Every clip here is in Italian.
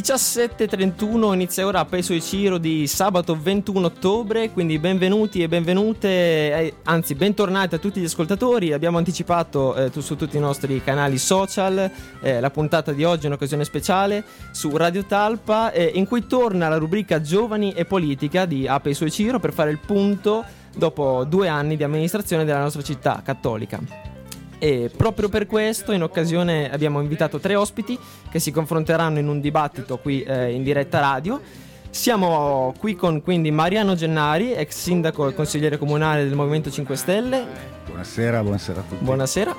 17.31 inizia ora Peso e Ciro di sabato 21 ottobre, quindi benvenuti e benvenute, eh, anzi bentornati a tutti gli ascoltatori. Abbiamo anticipato eh, su tutti i nostri canali social eh, la puntata di oggi, un'occasione speciale su Radio Talpa, eh, in cui torna la rubrica Giovani e Politica di A Peso e Ciro per fare il punto dopo due anni di amministrazione della nostra città cattolica. E proprio per questo, in occasione, abbiamo invitato tre ospiti che si confronteranno in un dibattito qui eh, in diretta radio. Siamo qui con quindi Mariano Gennari, ex sindaco e consigliere comunale del Movimento 5 Stelle. Buonasera, buonasera a tutti. Buonasera.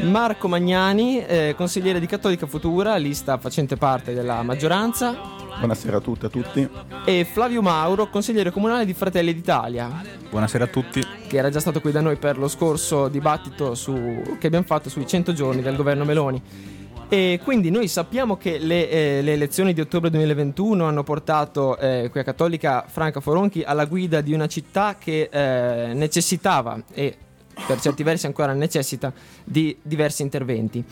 Marco Magnani, eh, consigliere di Cattolica Futura, lista facente parte della maggioranza. Buonasera a tutti e a tutti. E Flavio Mauro, consigliere comunale di Fratelli d'Italia. Buonasera a tutti. Che era già stato qui da noi per lo scorso dibattito su, che abbiamo fatto sui 100 giorni del governo Meloni. E quindi noi sappiamo che le, eh, le elezioni di ottobre 2021 hanno portato eh, qui a Cattolica Franca Foronchi alla guida di una città che eh, necessitava e per certi versi ancora necessita di diversi interventi.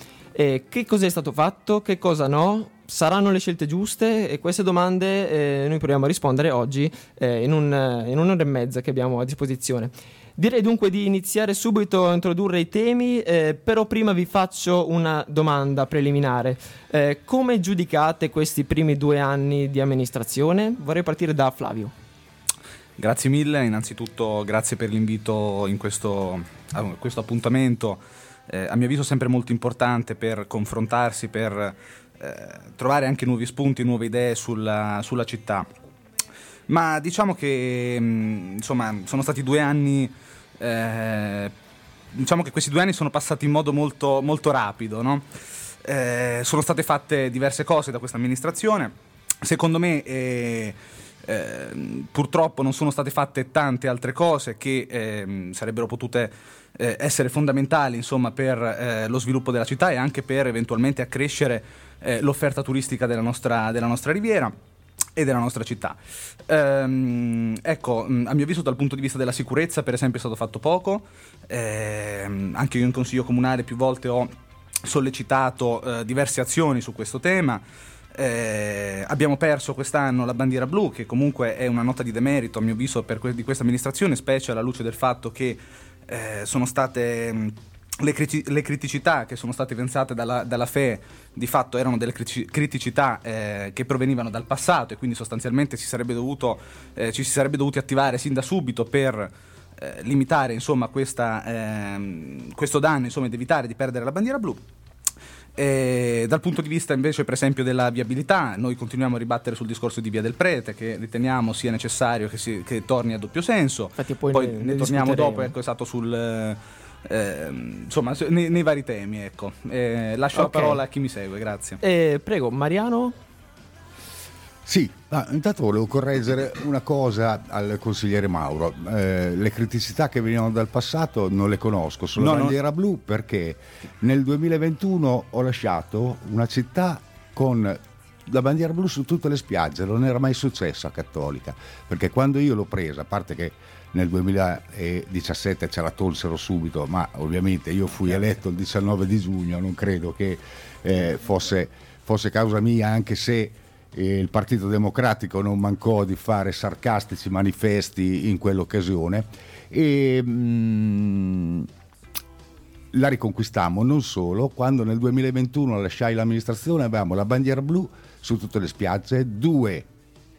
Che cos'è stato fatto? Che cosa no? saranno le scelte giuste? E queste domande eh, noi proviamo a rispondere oggi eh, in, un, in, un'ora e mezza che abbiamo a disposizione. Direi dunque di iniziare subito a introdurre i temi, eh, però prima vi faccio una domanda preliminare. Eh, come giudicate questi primi due anni di amministrazione? Vorrei partire da Flavio. Grazie mille, innanzitutto grazie per l'invito in questo, questo appuntamento, eh, a mio avviso sempre molto importante per confrontarsi, per eh, trovare anche nuovi spunti, nuove idee sulla, sulla città. Ma diciamo che mh, mm, insomma sono stati due anni. Eh, diciamo che questi due anni sono passati in modo molto, molto rapido. No? Eh, sono state fatte diverse cose da questa amministrazione. Secondo me. Eh, eh, purtroppo non sono state fatte tante altre cose che eh, sarebbero potute eh, essere fondamentali insomma, per eh, lo sviluppo della città e anche per eventualmente accrescere eh, l'offerta turistica della nostra, della nostra riviera e della nostra città. Ehm, ecco, a mio avviso dal punto di vista della sicurezza, per esempio, è stato fatto poco. Ehm, anche io in Consiglio Comunale più volte ho sollecitato eh, diverse azioni su questo tema. Eh, abbiamo perso quest'anno la bandiera blu, che comunque è una nota di demerito, a mio avviso, que- di questa amministrazione, specie alla luce del fatto che eh, sono state le, criti- le, criticità che sono state pensate dalla, dalla, FE di fatto erano delle criticità eh, che provenivano dal passato e quindi sostanzialmente si dovuto, eh, ci si sarebbe dovuti attivare sin da subito per eh, limitare insomma, questa, ehm, questo danno insomma, ed evitare di perdere la bandiera blu. E dal punto di vista invece per esempio della viabilità, noi continuiamo a ribattere sul discorso di Via del Prete che riteniamo sia necessario che, si, che torni a doppio senso. Infatti poi, poi ne, ne, ne torniamo dopo, ecco, esatto, sul eh, insomma, nei, nei, vari temi. Ecco. Eh, lascio okay. la parola a chi mi segue, grazie. Eh, prego, Mariano. Sì, ah, intanto volevo correggere una cosa al consigliere Mauro. Eh, le criticità che venivano dal passato non le conosco, sulla no, bandiera no. blu perché nel 2021 ho lasciato una città con la bandiera blu su tutte le spiagge, non era mai successo a Cattolica, perché quando io l'ho presa, a parte che nel 2017 ce la tolsero subito, ma ovviamente io fui eletto il 19 di giugno, non credo che eh, fosse, fosse, causa mia, anche se il Partito Democratico non mancò di fare sarcastici manifesti in quell'occasione. E, mh, mm, la riconquistammo non solo, quando nel 2021 lasciai l'amministrazione avevamo la bandiera blu su tutte le spiagge, due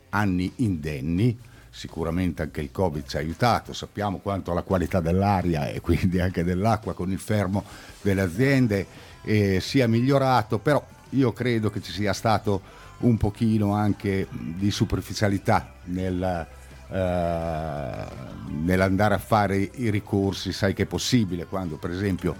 anni indenni, sicuramente anche il Covid ci ha aiutato, sappiamo quanto la qualità dell'aria e quindi anche dell'acqua con il fermo delle aziende eh, sia migliorato, però io credo che ci sia stato un pochino anche di superficialità nel, eh, nell'andare a fare i ricorsi, sai che è possibile quando per esempio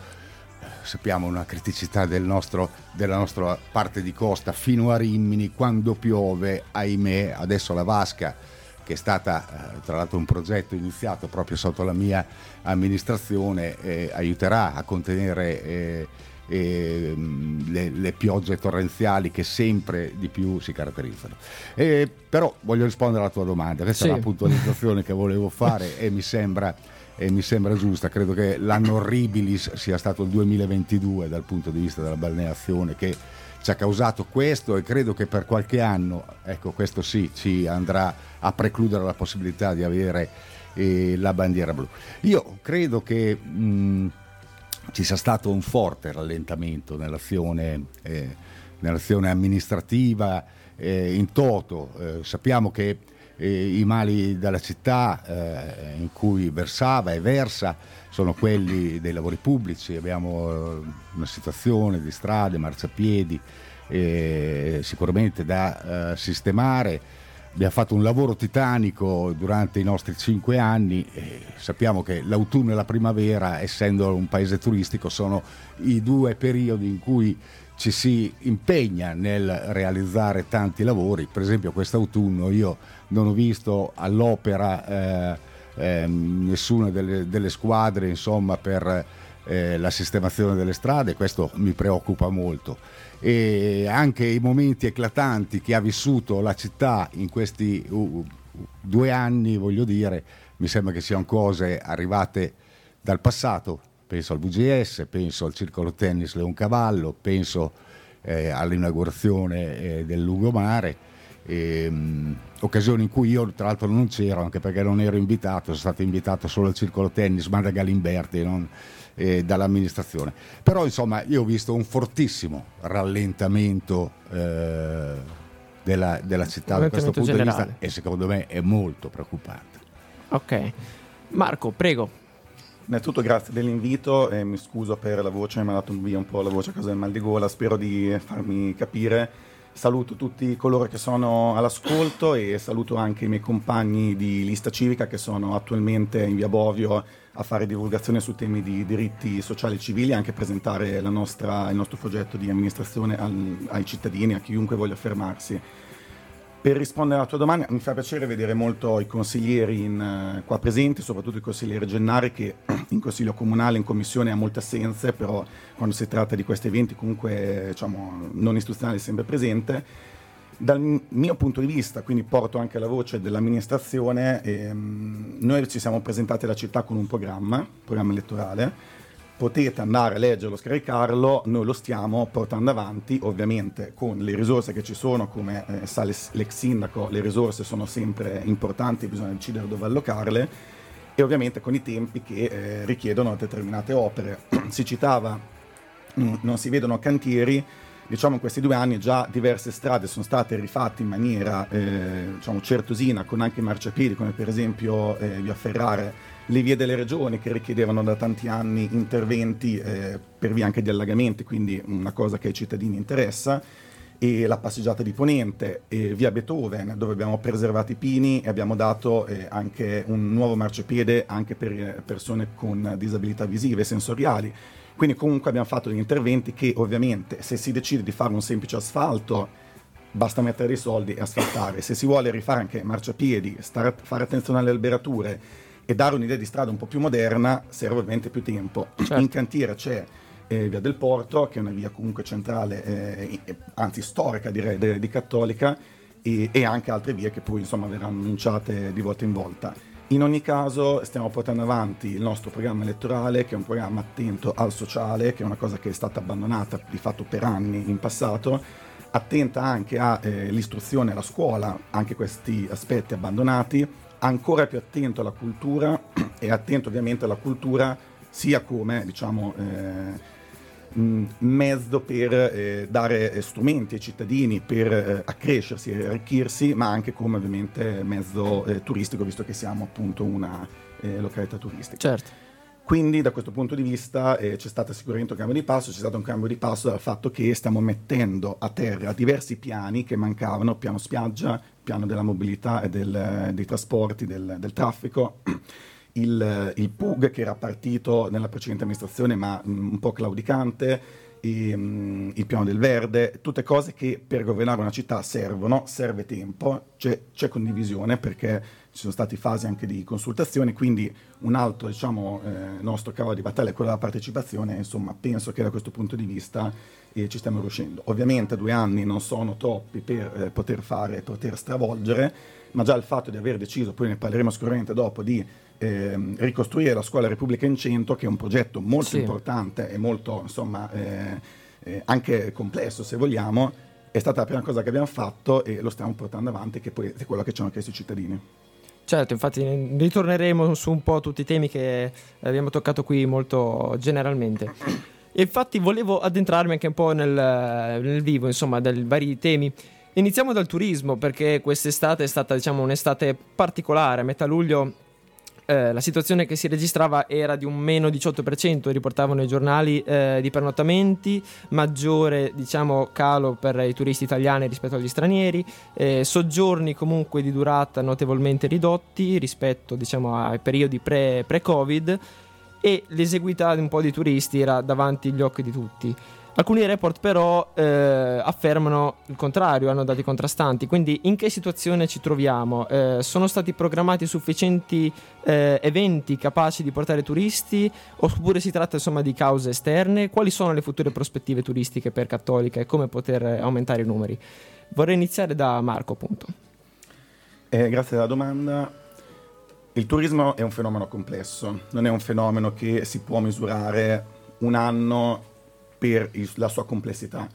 sappiamo una criticità del nostro, della nostra parte di costa fino a Rimini, quando piove, ahimè, adesso la vasca che è stata eh, tra l'altro un progetto iniziato proprio sotto la mia amministrazione, eh, aiuterà a contenere eh, le, le, piogge torrenziali che sempre di più si caratterizzano. Eh, però voglio rispondere alla tua domanda, questa sì. è la puntualizzazione che volevo fare e mi sembra, e mi sembra giusta, credo che l'anno orribilis sia stato il 2022 dal punto di vista della balneazione che ci ha causato questo e credo che per qualche anno, ecco questo sì, ci andrà a precludere la possibilità di avere eh, la bandiera blu. Io credo che mh, ci sia stato un forte rallentamento nell'azione, eh, nell'azione amministrativa eh, in toto. Eh, sappiamo che eh, i mali della città eh, in cui versava e versa sono quelli dei lavori pubblici, abbiamo eh, una situazione di strade, marciapiedi sicuramente da sistemare abbiamo fatto un lavoro titanico durante i nostri cinque anni e sappiamo che l'autunno e la primavera, essendo un paese turistico, sono i due periodi in cui ci si impegna nel realizzare tanti lavori. Per esempio quest'autunno io non ho visto all'opera eh, eh, nessuna delle, delle, squadre insomma, per eh, la sistemazione delle strade, questo mi preoccupa molto e anche i momenti eclatanti che ha vissuto la città in questi uh, due anni, voglio dire, mi sembra che siano cose arrivate dal passato. Penso al VGS, penso al circolo tennis Leoncavallo, penso eh, all'inaugurazione eh, del lungomare, eh, occasioni in cui io tra l'altro non c'ero, anche perché non ero invitato, sono stato invitato solo al circolo tennis, ma da Galimberti, non, eh, dall'amministrazione. Però insomma io ho visto un fortissimo rallentamento eh, della, della, città da questo punto generale. di vista e secondo me è molto preoccupante. Ok, Marco, prego. Innanzitutto grazie dell'invito e mi scuso per la voce, mi ha dato via un po' la voce a causa del mal di gola, spero di farmi capire. Saluto tutti coloro che sono all'ascolto e saluto anche i miei compagni di lista civica che sono attualmente in via Bovio a fare divulgazione su temi di diritti sociali e civili anche presentare nostra, il nostro progetto di amministrazione al, ai cittadini, a chiunque voglia fermarsi. Per rispondere alla tua domanda, mi fa piacere vedere molto i consiglieri in, uh, qua presenti, soprattutto il consigliere Gennari che in consiglio comunale, in commissione ha molte assenze, però quando si tratta di questi eventi comunque diciamo, non istituzionale è sempre presente dal mio punto di vista, quindi porto anche la voce dell'amministrazione, ehm, noi ci siamo presentati alla città con un programma, programma elettorale, potete andare a leggerlo, scaricarlo, noi lo stiamo portando avanti, ovviamente con le risorse che ci sono, come eh, sa l'ex sindaco, le risorse sono sempre importanti, bisogna decidere dove allocarle e ovviamente con i tempi che eh, richiedono determinate opere. si citava, mm, non si vedono cantieri, diciamo in questi due anni già diverse strade sono state rifatte in maniera eh, diciamo certosina con anche marciapiedi come per esempio eh, via Ferrare le vie delle regioni che richiedevano da tanti anni interventi eh, per via anche di allagamenti quindi una cosa che ai cittadini interessa e la passeggiata di Ponente e via Beethoven dove abbiamo preservato i pini e abbiamo dato eh, anche un nuovo marciapiede anche per persone con disabilità visive e sensoriali quindi comunque abbiamo fatto degli interventi che ovviamente se si decide di fare un semplice asfalto basta mettere dei soldi e asfaltare. Se si vuole rifare anche marciapiedi, stare, fare attenzione alle alberature e dare un'idea di strada un po' più moderna, serve ovviamente più tempo. Certo. In cantiere c'è eh, Via del Porto, che è una via comunque centrale, eh, anzi storica direi, de, di Cattolica, e, e, anche altre vie che poi insomma verranno annunciate di volta in volta. In ogni caso stiamo portando avanti il nostro programma elettorale, che è un programma attento al sociale, che è una cosa che è stata abbandonata di fatto per anni in passato, attenta anche all'istruzione eh, alla scuola, anche questi aspetti abbandonati, ancora più attento alla cultura e attento ovviamente alla cultura sia come diciamo, eh, mezzo per eh, dare strumenti ai cittadini per eh, accrescersi e arricchirsi, ma anche come ovviamente mezzo eh, turistico, visto che siamo appunto una eh, località turistica. Certo. Quindi da questo punto di vista eh, c'è stato sicuramente un cambio di passo, c'è stato un cambio di passo dal fatto che stiamo mettendo a terra diversi piani che mancavano, piano spiaggia, piano della mobilità e del, dei trasporti, del, del traffico il, il, PUG che era partito nella precedente amministrazione ma mm, un po' claudicante, mm, il piano del verde, tutte cose che per governare una città servono, serve tempo, c'è, c'è condivisione perché ci sono state fasi anche di consultazione, quindi un altro diciamo, eh, nostro cavallo di battaglia è quello della partecipazione, insomma penso che da questo punto di vista eh, ci stiamo riuscendo. Ovviamente due anni non sono troppi per eh, poter fare, poter stravolgere, ma già il fatto di aver deciso, poi ne parleremo sicuramente dopo, di eh, ricostruire la scuola Repubblica in 100, che è un progetto molto sì. importante e molto, insomma, eh, eh, anche complesso se vogliamo, è stata la prima cosa che abbiamo fatto e lo stiamo portando avanti, che poi è quello che ci hanno chiesto i cittadini. Certo, infatti ritorneremo su un po' tutti i temi che abbiamo toccato qui molto generalmente. Infatti volevo addentrarmi anche un po' nel, nel vivo, insomma, dei vari temi. Iniziamo dal turismo, perché quest'estate è stata, diciamo, un'estate particolare. A metà luglio eh, la situazione che si registrava era di un meno 18%, riportavano i giornali eh, di pernottamenti, maggiore diciamo, calo per i turisti italiani rispetto agli stranieri, eh, soggiorni comunque di durata notevolmente ridotti rispetto diciamo, ai periodi pre- pre-Covid e l'eseguità di un po' di turisti era davanti agli occhi di tutti. Alcuni report però eh, affermano il contrario, hanno dati contrastanti, quindi in che situazione ci troviamo? Eh, sono stati programmati sufficienti eh, eventi capaci di portare turisti oppure si tratta insomma di cause esterne? Quali sono le future prospettive turistiche per Cattolica e come poter aumentare i numeri? Vorrei iniziare da Marco appunto. Eh, grazie della domanda. Il turismo è un fenomeno complesso, non è un fenomeno che si può misurare un anno per il, la sua complessità.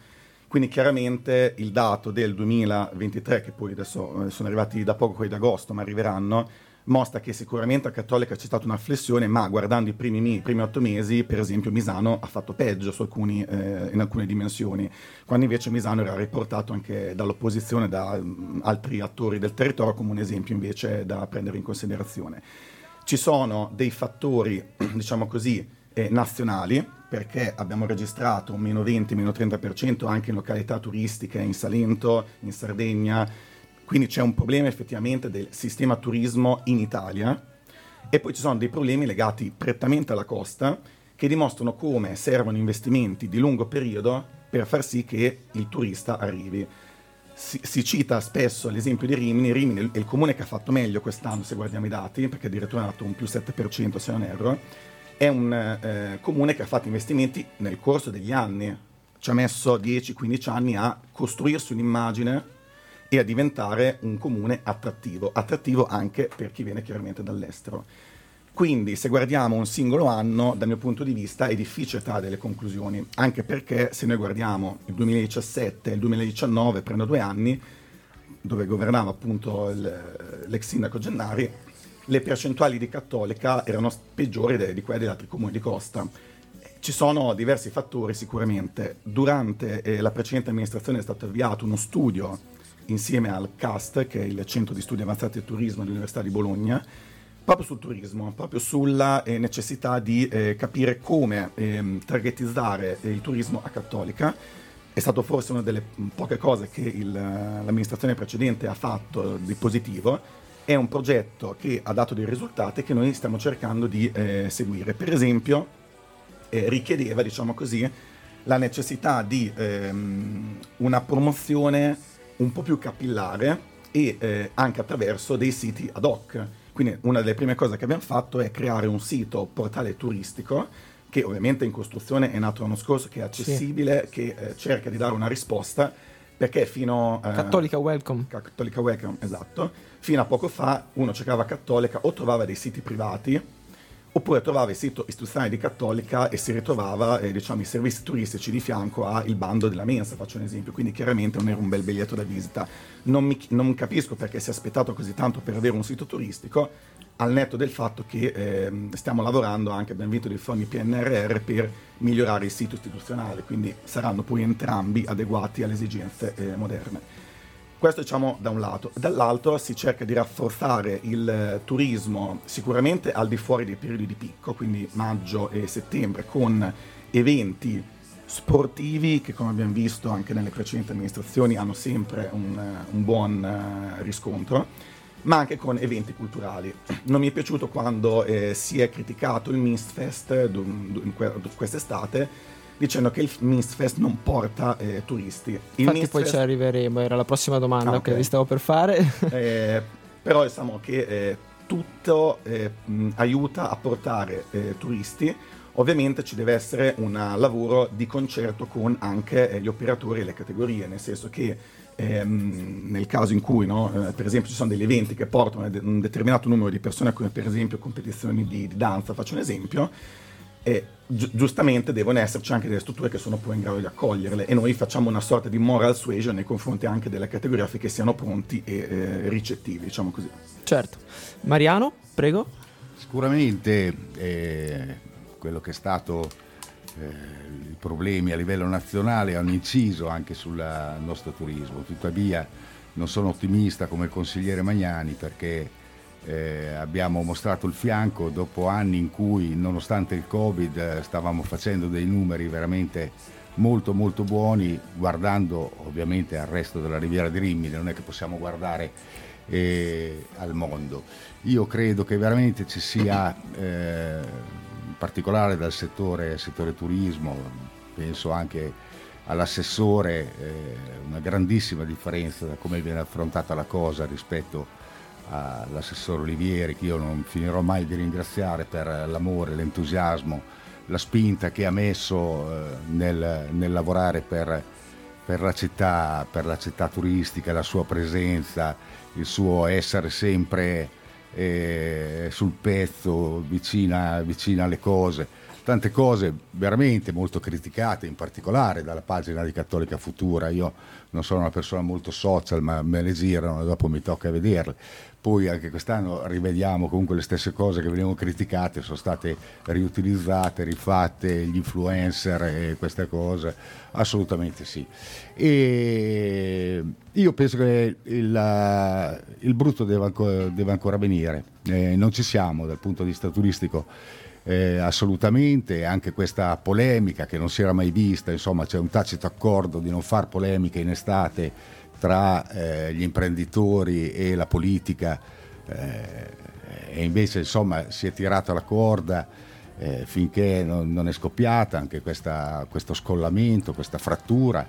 Quindi chiaramente il dato del 2023, che poi adesso eh, sono arrivati da poco quelli d'agosto, ma arriveranno, mostra che sicuramente a Cattolica c'è stata una flessione, ma guardando i primi, i primi otto mesi, per esempio Misano ha fatto peggio alcuni, eh, in alcune dimensioni, quando invece Misano era riportato anche dall'opposizione, da um, altri attori del territorio, come un esempio invece da prendere in considerazione. Ci sono dei fattori, diciamo così, eh, nazionali, perché abbiamo registrato un meno 20, meno 30% anche in località turistiche in Salento, in Sardegna, quindi c'è un problema effettivamente del sistema turismo in Italia. E poi ci sono dei problemi legati prettamente alla costa che dimostrano come servono investimenti di lungo periodo per far sì che il turista arrivi. Si, si, cita spesso l'esempio di Rimini, Rimini è il comune che ha fatto meglio quest'anno se guardiamo i dati, perché addirittura ha dato un più 7% se non erro, è un eh, comune che ha fatto investimenti nel corso degli anni, ci ha messo 10-15 anni a costruirsi un'immagine e a diventare un comune attrattivo, attrattivo anche per chi viene chiaramente dall'estero. Quindi se guardiamo un singolo anno, dal mio punto di vista è difficile trarre delle conclusioni, anche perché se noi guardiamo il 2017 e il 2019, prendo due anni, dove governava appunto il, l'ex sindaco Gennari, le percentuali di cattolica erano peggiori de- di quelle degli altri comuni di costa. Ci sono diversi fattori sicuramente. Durante eh, la precedente amministrazione è stato avviato uno studio insieme al CAST, che è il Centro di Studi Avanzati del Turismo dell'Università di Bologna, proprio sul turismo, proprio sulla eh, necessità di eh, capire come ehm, targetizzare il turismo a cattolica. È stato forse una delle poche cose che il, l'amministrazione precedente ha fatto di positivo è un progetto che ha dato dei risultati che noi stiamo cercando di eh, seguire. Per esempio, eh, richiedeva, diciamo così, la necessità di ehm, una promozione un po' più capillare e eh, anche attraverso dei siti ad hoc. Quindi una delle prime cose che abbiamo fatto è creare un sito portale turistico che ovviamente in costruzione è nato l'anno scorso, che è accessibile, sì. che eh, cerca di dare una risposta perché fino a... Eh, Cattolica Welcome. Cattolica Welcome, esatto. Fino a poco fa uno cercava Cattolica o trovava dei siti privati oppure trovava il sito istituzionale di Cattolica e si ritrovava eh, diciamo, i servizi turistici di fianco al bando della mensa, faccio un esempio, quindi chiaramente non era un bel biglietto da visita. Non, mi, non capisco perché si è aspettato così tanto per avere un sito turistico, al netto del fatto che eh, stiamo lavorando anche, abbiamo vinto dei fondi PNRR per migliorare il sito istituzionale, quindi saranno poi entrambi adeguati alle esigenze eh, moderne. Questo diciamo da un lato. Dall'altro si cerca di rafforzare il turismo sicuramente al di fuori dei periodi di picco, quindi maggio e settembre, con eventi sportivi che come abbiamo visto anche nelle precedenti amministrazioni hanno sempre un, un buon uh, riscontro, ma anche con eventi culturali. Non mi è piaciuto quando eh, si è criticato il Mistfest quest'estate dicendo che il Mistfest non porta eh, turisti. Il Infatti Mistfest... poi ci arriveremo, era la prossima domanda ah, okay. che vi stavo per fare. eh, però diciamo che eh, tutto eh, mh, aiuta a portare eh, turisti. Ovviamente ci deve essere un lavoro di concerto con anche gli operatori e le categorie, nel senso che ehm, nel caso in cui no, per esempio ci sono degli eventi che portano un determinato numero di persone, come per esempio competizioni di, di danza, faccio un esempio, e gi- giustamente devono esserci anche delle strutture che sono poi in grado di accoglierle e noi facciamo una sorta di moral suasion nei confronti anche delle categorie affinché siano pronti e eh, ricettivi, diciamo così. Certo. Mariano, prego. Sicuramente eh, quello che è stato eh, i problemi a livello nazionale hanno inciso anche sul nostro turismo, tuttavia non sono ottimista come il consigliere Magnani perché eh, abbiamo mostrato il fianco dopo anni in cui nonostante il Covid eh, stavamo facendo dei numeri veramente molto molto buoni guardando ovviamente al resto della Riviera di Rimini, non è che possiamo guardare eh, al mondo. Io credo che veramente ci sia, eh, particolare dal settore, settore turismo, penso anche all'assessore, eh, una grandissima differenza da come viene affrontata la cosa rispetto all'assessore Olivieri che io non finirò mai di ringraziare per l'amore, l'entusiasmo, la spinta che ha messo eh, nel, nel, lavorare per, per, la città, per la città turistica, la sua presenza, il suo essere sempre eh, sul pezzo, vicina, vicina alle cose tante cose veramente molto criticate, in particolare dalla pagina di Cattolica Futura. Io non sono una persona molto social, ma me le girano e dopo mi tocca vederle poi anche quest'anno rivediamo comunque le stesse cose che venivano criticate, sono state riutilizzate, rifatte, gli influencer e queste cose, assolutamente sì. E io penso che il, il brutto deve ancora, deve ancora venire, eh, non ci siamo dal punto di vista turistico. Eh, assolutamente, anche questa polemica che non si era mai vista, insomma c'è un tacito accordo di non fare polemiche in estate tra eh, gli imprenditori e la politica eh, e invece insomma si è tirata la corda eh, finché non, non, è scoppiata anche questa, questo scollamento, questa frattura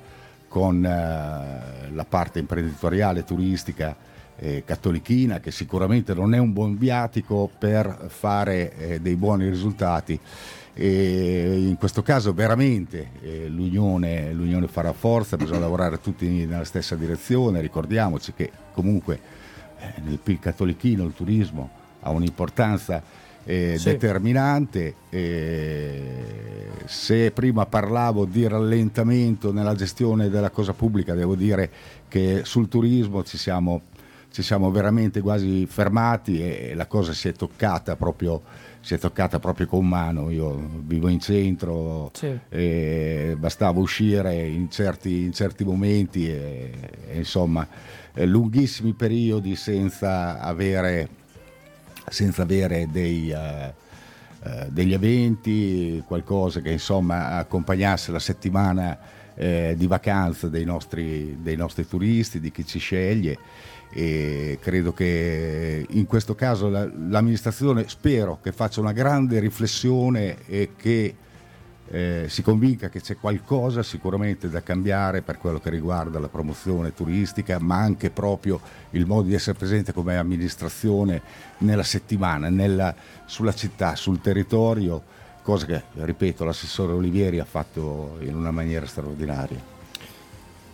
con eh, la parte imprenditoriale turistica eh, cattolichina che sicuramente non è un buon viatico per fare dei buoni risultati e in questo caso veramente eh, l'unione, l'unione, farà forza, bisogna lavorare tutti nella stessa direzione, ricordiamoci che comunque eh, nel PIL cattolichino il turismo ha un'importanza eh, sì. determinante. se prima parlavo di rallentamento nella gestione della cosa pubblica, devo dire che sul turismo ci siamo, ci siamo veramente quasi fermati e la cosa si è toccata proprio si è toccata proprio con mano. Io vivo in centro, sì. bastava uscire in certi, in certi momenti e, e insomma lunghissimi periodi senza avere, senza avere dei, uh, uh, degli eventi, qualcosa che insomma accompagnasse la settimana eh, di vacanza dei nostri, dei nostri turisti, di chi ci sceglie e credo che in questo caso l'amministrazione spero che faccia una grande riflessione e che eh, si convinca che c'è qualcosa sicuramente da cambiare per quello che riguarda la promozione turistica, ma anche proprio il modo di essere presente come amministrazione nella settimana, nella, sulla città, sul territorio, cosa che, ripeto, l'assessore Olivieri ha fatto in una maniera straordinaria.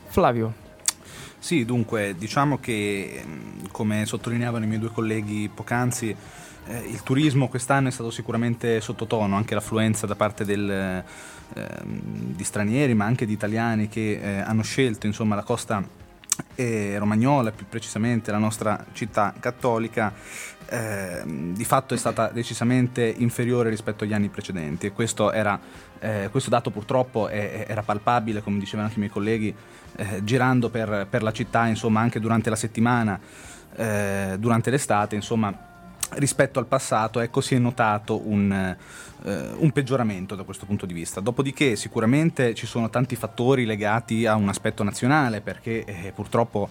Flavio, sì, dunque, diciamo che come sottolineavano i miei due colleghi poc'anzi, eh, il turismo quest'anno è stato sicuramente sottotono, anche l'affluenza da parte del, eh, di stranieri ma anche di italiani che eh, hanno scelto insomma, la costa e Romagnola, più precisamente la nostra città cattolica, eh, di fatto è stata decisamente inferiore rispetto agli anni precedenti. E questo, era, eh, questo dato purtroppo è, era palpabile, come dicevano anche i miei colleghi, eh, girando per, per, la città, insomma, anche durante la settimana, eh, durante l'estate, insomma, rispetto al passato, ecco, si è notato un, eh, un, peggioramento da questo punto di vista. Dopodiché sicuramente ci sono tanti fattori legati a un aspetto nazionale, perché eh, purtroppo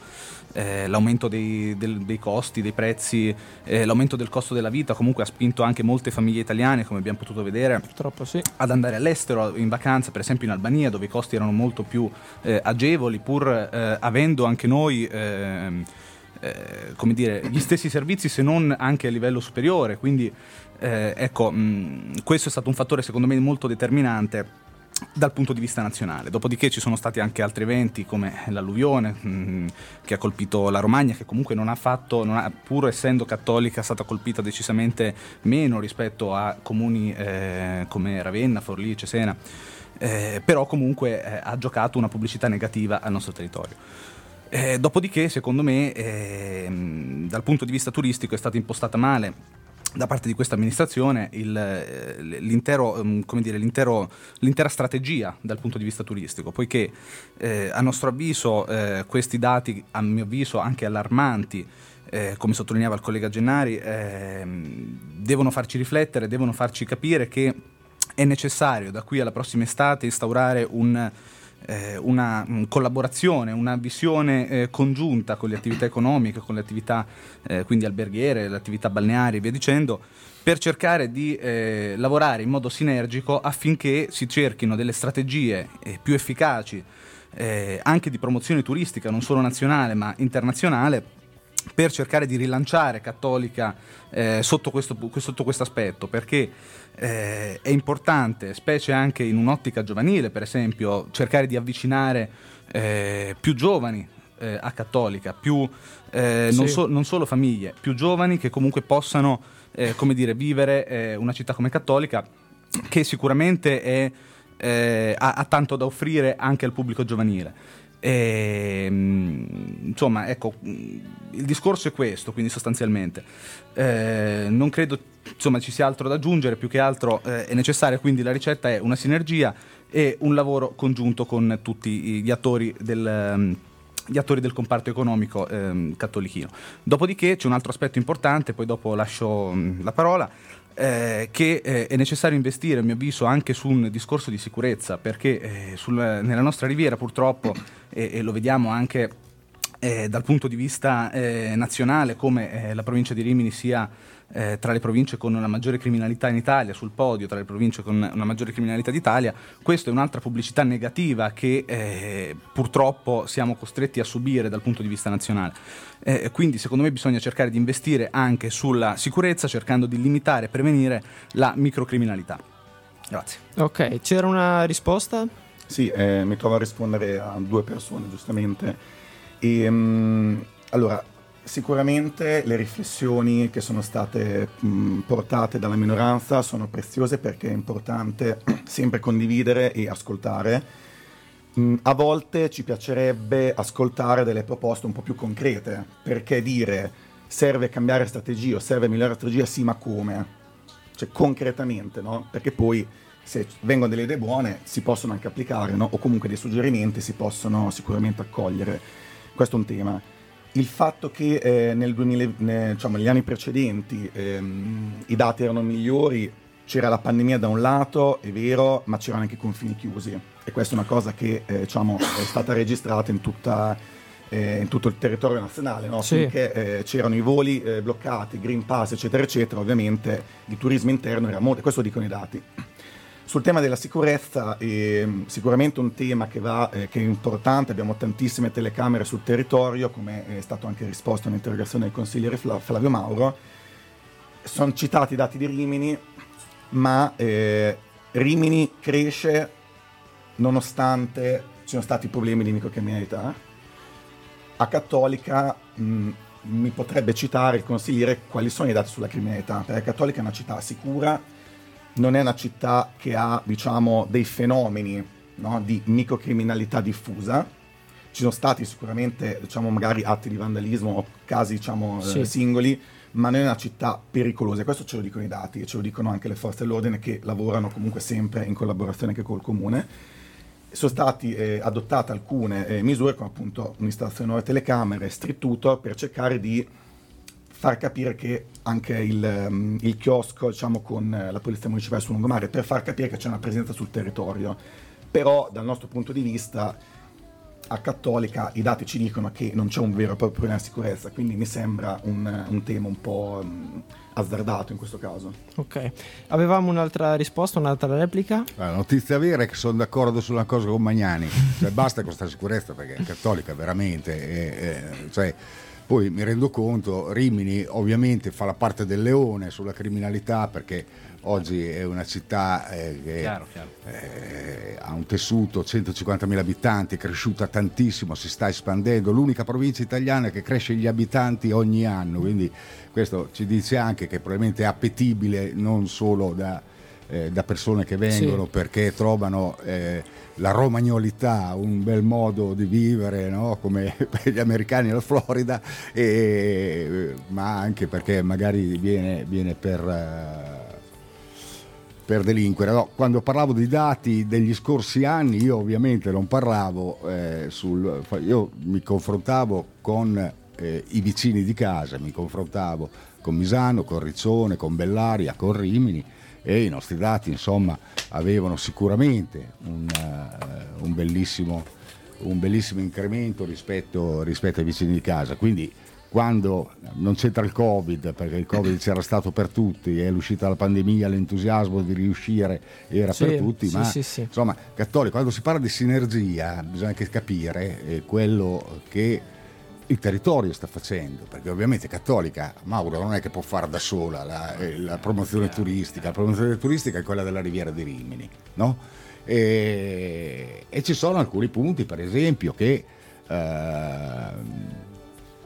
eh, l'aumento dei, del, dei, costi, dei prezzi, eh, l'aumento del costo della vita comunque ha spinto anche molte famiglie italiane, come abbiamo potuto vedere, sì. ad andare all'estero in vacanza, per esempio in Albania, dove i costi erano molto più eh, agevoli, pur eh, avendo anche noi ehm, eh, come dire, gli stessi servizi se non anche a livello superiore. Quindi eh, ecco, mh, questo è stato un fattore secondo me molto determinante dal punto di vista nazionale. Dopodiché ci sono stati anche altri eventi come l'alluvione mh, che ha colpito la Romagna, che comunque non ha fatto, non ha, pur essendo cattolica, è stata colpita decisamente meno rispetto a comuni eh, come Ravenna, Forlì, Cesena. Eh, però comunque eh, ha giocato una pubblicità negativa al nostro territorio. Eh, dopodiché, secondo me, eh, dal punto di vista turistico è stata impostata male da parte di questa amministrazione eh, mm, l'intera strategia dal punto di vista turistico, poiché eh, a nostro avviso eh, questi dati, a mio avviso anche allarmanti, eh, come sottolineava il collega Gennari, ehm, devono farci riflettere, devono farci capire che è necessario da qui alla prossima estate instaurare un una mh, collaborazione, una visione eh, congiunta con le attività economiche, con le attività eh, quindi alberghiere, le attività balneari e via dicendo, per cercare di eh, lavorare in modo sinergico affinché si cerchino delle strategie eh, più efficaci eh, anche di promozione turistica, non solo nazionale ma internazionale, per cercare di rilanciare Cattolica eh, sotto, sotto questo aspetto, perché eh, è importante, specie anche in un'ottica giovanile, per esempio, cercare di avvicinare eh, più giovani eh, a Cattolica, più, eh, non, so, non, solo famiglie, più giovani che comunque possano eh, come dire, vivere una città come Cattolica, che sicuramente è, ha, ha tanto da offrire anche al pubblico giovanile. E, ehm, insomma, ecco, il discorso è questo, quindi sostanzialmente. Eh, non credo insomma, ci sia altro da aggiungere, più che altro eh, è necessaria, quindi la ricetta è una sinergia e un lavoro congiunto con tutti gli attori del... Um, gli attori del comparto economico ehm, cattolichino. Dopodiché c'è un altro aspetto importante, poi dopo lascio mh, la parola, eh, che eh, è necessario investire, a mio avviso, anche su un discorso di sicurezza, perché eh, sul, nella nostra riviera purtroppo, e lo vediamo anche eh, dal punto di vista eh, nazionale, come eh, la provincia di Rimini sia eh, tra le province con una maggiore criminalità in Italia, sul podio tra le province con una maggiore criminalità d'Italia, questa è un'altra pubblicità negativa che eh, purtroppo siamo costretti a subire dal punto di vista nazionale. Eh, quindi secondo me bisogna cercare di investire anche sulla sicurezza cercando di limitare e prevenire la microcriminalità. Grazie. Ok, c'era una risposta? Sì, eh, mi trovo a rispondere a due persone giustamente. E, um, allora, Sicuramente le riflessioni che sono state mh, portate dalla minoranza sono preziose perché è importante sempre condividere e ascoltare. Mh, a volte ci piacerebbe ascoltare delle proposte un po' più concrete, perché dire serve cambiare strategia o serve migliorare strategia, sì, ma come? Cioè concretamente, no? Perché poi se vengono delle idee buone si possono anche applicare, no? O comunque dei suggerimenti si possono sicuramente accogliere. Questo è un tema il fatto che eh, nel 2000, ne, diciamo, negli anni precedenti ehm, i dati erano migliori, c'era la pandemia da un lato, è vero, ma c'erano anche i confini chiusi e questa è una cosa che eh, diciamo, è stata registrata in, tutta, eh, in, tutto il territorio nazionale, no? sì. finché eh, c'erano i voli eh, bloccati, Green Pass, eccetera, eccetera, ovviamente il turismo interno era molto, questo dicono i dati. Sul tema della sicurezza, eh, sicuramente un tema che, va, eh, che, è importante, abbiamo tantissime telecamere sul territorio, come è stato anche risposto a un'interrogazione del consigliere Flavio Mauro. Sono citati i dati di Rimini, ma eh, Rimini cresce nonostante ci siano stati problemi di microcriminalità. A Cattolica mh, mi potrebbe citare il consigliere quali sono i dati sulla criminalità, perché Cattolica è una città sicura, non è una città che ha diciamo, dei fenomeni no, di microcriminalità diffusa, ci sono stati sicuramente diciamo magari atti di vandalismo o casi diciamo sì. eh, singoli ma non è una città pericolosa. Questo ce lo dicono i dati e ce lo dicono anche le forze dell'ordine che lavorano comunque sempre in collaborazione anche col comune. Sono state eh, adottate alcune eh, misure come appunto un'installazione di nuove telecamere, street tutor per cercare di far capire che anche il, um, il chiosco diciamo, con eh, la polizia municipale sul lungomare per far capire che c'è una presenza sul territorio però dal nostro punto di vista a Cattolica i dati ci dicono che non c'è un vero e proprio problema di sicurezza, quindi mi sembra un, un tema un po' um, azzardato in questo caso. Ok, avevamo un'altra risposta, un'altra replica? La notizia vera è che sono d'accordo sulla cosa con Magnani, cioè, basta con questa sicurezza perché Cattolica veramente... È, è, cioè, poi mi rendo conto, Rimini ovviamente fa la parte del leone sulla criminalità perché oggi è una città eh, che chiaro, chiaro. Eh, ha un tessuto, 150.000 abitanti, è cresciuta tantissimo, si sta espandendo, l'unica provincia italiana che cresce gli abitanti ogni anno, quindi questo ci dice anche che probabilmente è appetibile non solo da, eh, da persone che vengono sì. perché trovano eh, la romagnolità un bel modo di vivere, no? come gli americani alla Florida, e, ma anche perché magari viene, viene per... Uh, per delinquere. No, quando parlavo di dati degli scorsi anni, io ovviamente non parlavo eh, sul. Io mi confrontavo con eh, i vicini di casa, mi confrontavo con Misano, con Riccione, con Bellaria, con Rimini e i nostri dati insomma avevano sicuramente un, uh, un, bellissimo, un bellissimo, incremento rispetto, rispetto ai vicini di casa. Quindi quando non c'entra il Covid, perché il Covid c'era stato per tutti, è l'uscita la pandemia, l'entusiasmo di riuscire era sì, per tutti, sì, ma sì, insomma, Cattolico, quando si parla di sinergia bisogna anche capire eh, quello che il territorio sta facendo, perché ovviamente Cattolica, Mauro non è che può fare da sola la, eh, la promozione turistica, la promozione turistica è quella della Riviera di Rimini, no? e, e, ci sono alcuni punti, per esempio, che... Eh,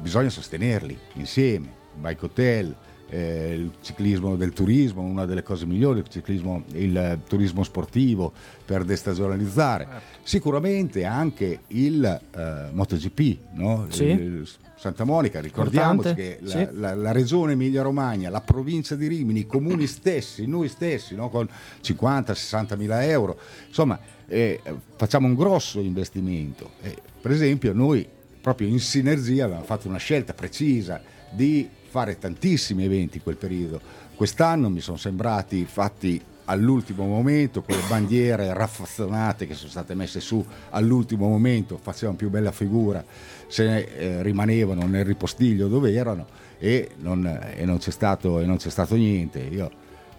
bisogna sostenerli insieme, bike hotel, eh, il ciclismo del turismo, una delle cose migliori, il, ciclismo, il turismo sportivo per destagionalizzare, certo. sicuramente anche il eh, MotoGP, no? sì. il, Santa Monica, ricordiamoci che la, sì. la, la, regione Emilia-Romagna, la provincia di Rimini, i comuni stessi, noi stessi, no? con 50-60 mila euro, insomma eh, facciamo un grosso investimento. Eh, per esempio noi proprio in sinergia abbiamo fatto una scelta precisa di fare tantissimi eventi in quel periodo. Quest'anno mi sono sembrati fatti all'ultimo momento, con le bandiere raffazzonate che sono state messe su all'ultimo momento, facevano più bella figura se eh, rimanevano nel ripostiglio dove erano e non, e non, c'è, stato, e non c'è stato niente. Io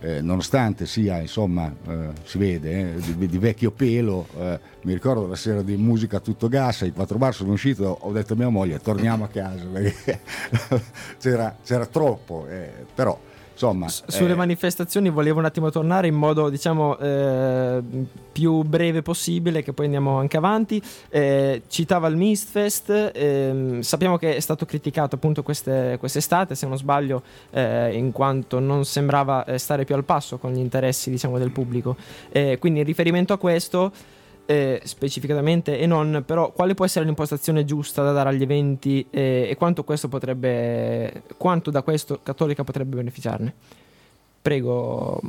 eh, nonostante sia, insomma, eh, si vede, eh, di, di, vecchio pelo, eh, mi ricordo la sera di musica tutto gas, ai 4 bar sono uscito, ho detto a mia moglie torniamo a casa, perché c'era, c'era, troppo, eh, però insomma... S- sulle eh, manifestazioni volevo un attimo tornare in modo diciamo eh, più breve possibile che poi andiamo anche avanti. Eh, citava il Mistfest, ehm, sappiamo che è stato criticato appunto queste, quest'estate se non sbaglio eh, in quanto non sembrava eh, stare più al passo con gli interessi diciamo del pubblico. Eh, quindi in riferimento a questo eh, specificatamente e non, però quale può essere l'impostazione giusta da dare agli eventi eh, e quanto questo potrebbe, quanto da questo Cattolica potrebbe beneficiarne? Prego,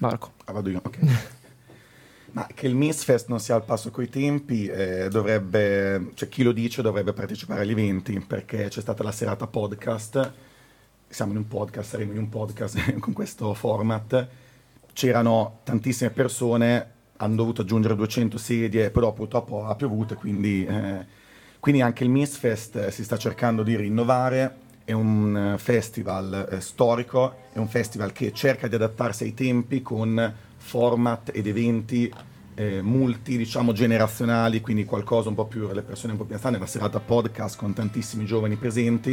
Marco. Ah, vado io, ok. Ma che il Misfest non sia al passo coi tempi, eh, dovrebbe, cioè chi lo dice dovrebbe partecipare agli eventi, perché c'è stata la serata podcast, siamo in un podcast, saremo in un podcast con questo format, c'erano tantissime persone hanno dovuto aggiungere 200 sedie, però purtroppo ha piovuto, quindi, eh, quindi anche il Misfest eh, si sta cercando di rinnovare, è un eh, festival eh, storico, è un festival che cerca di adattarsi ai tempi con format ed eventi eh, multi, diciamo, generazionali, quindi qualcosa un po' più per le persone un po' più anziane, la serata podcast con tantissimi giovani presenti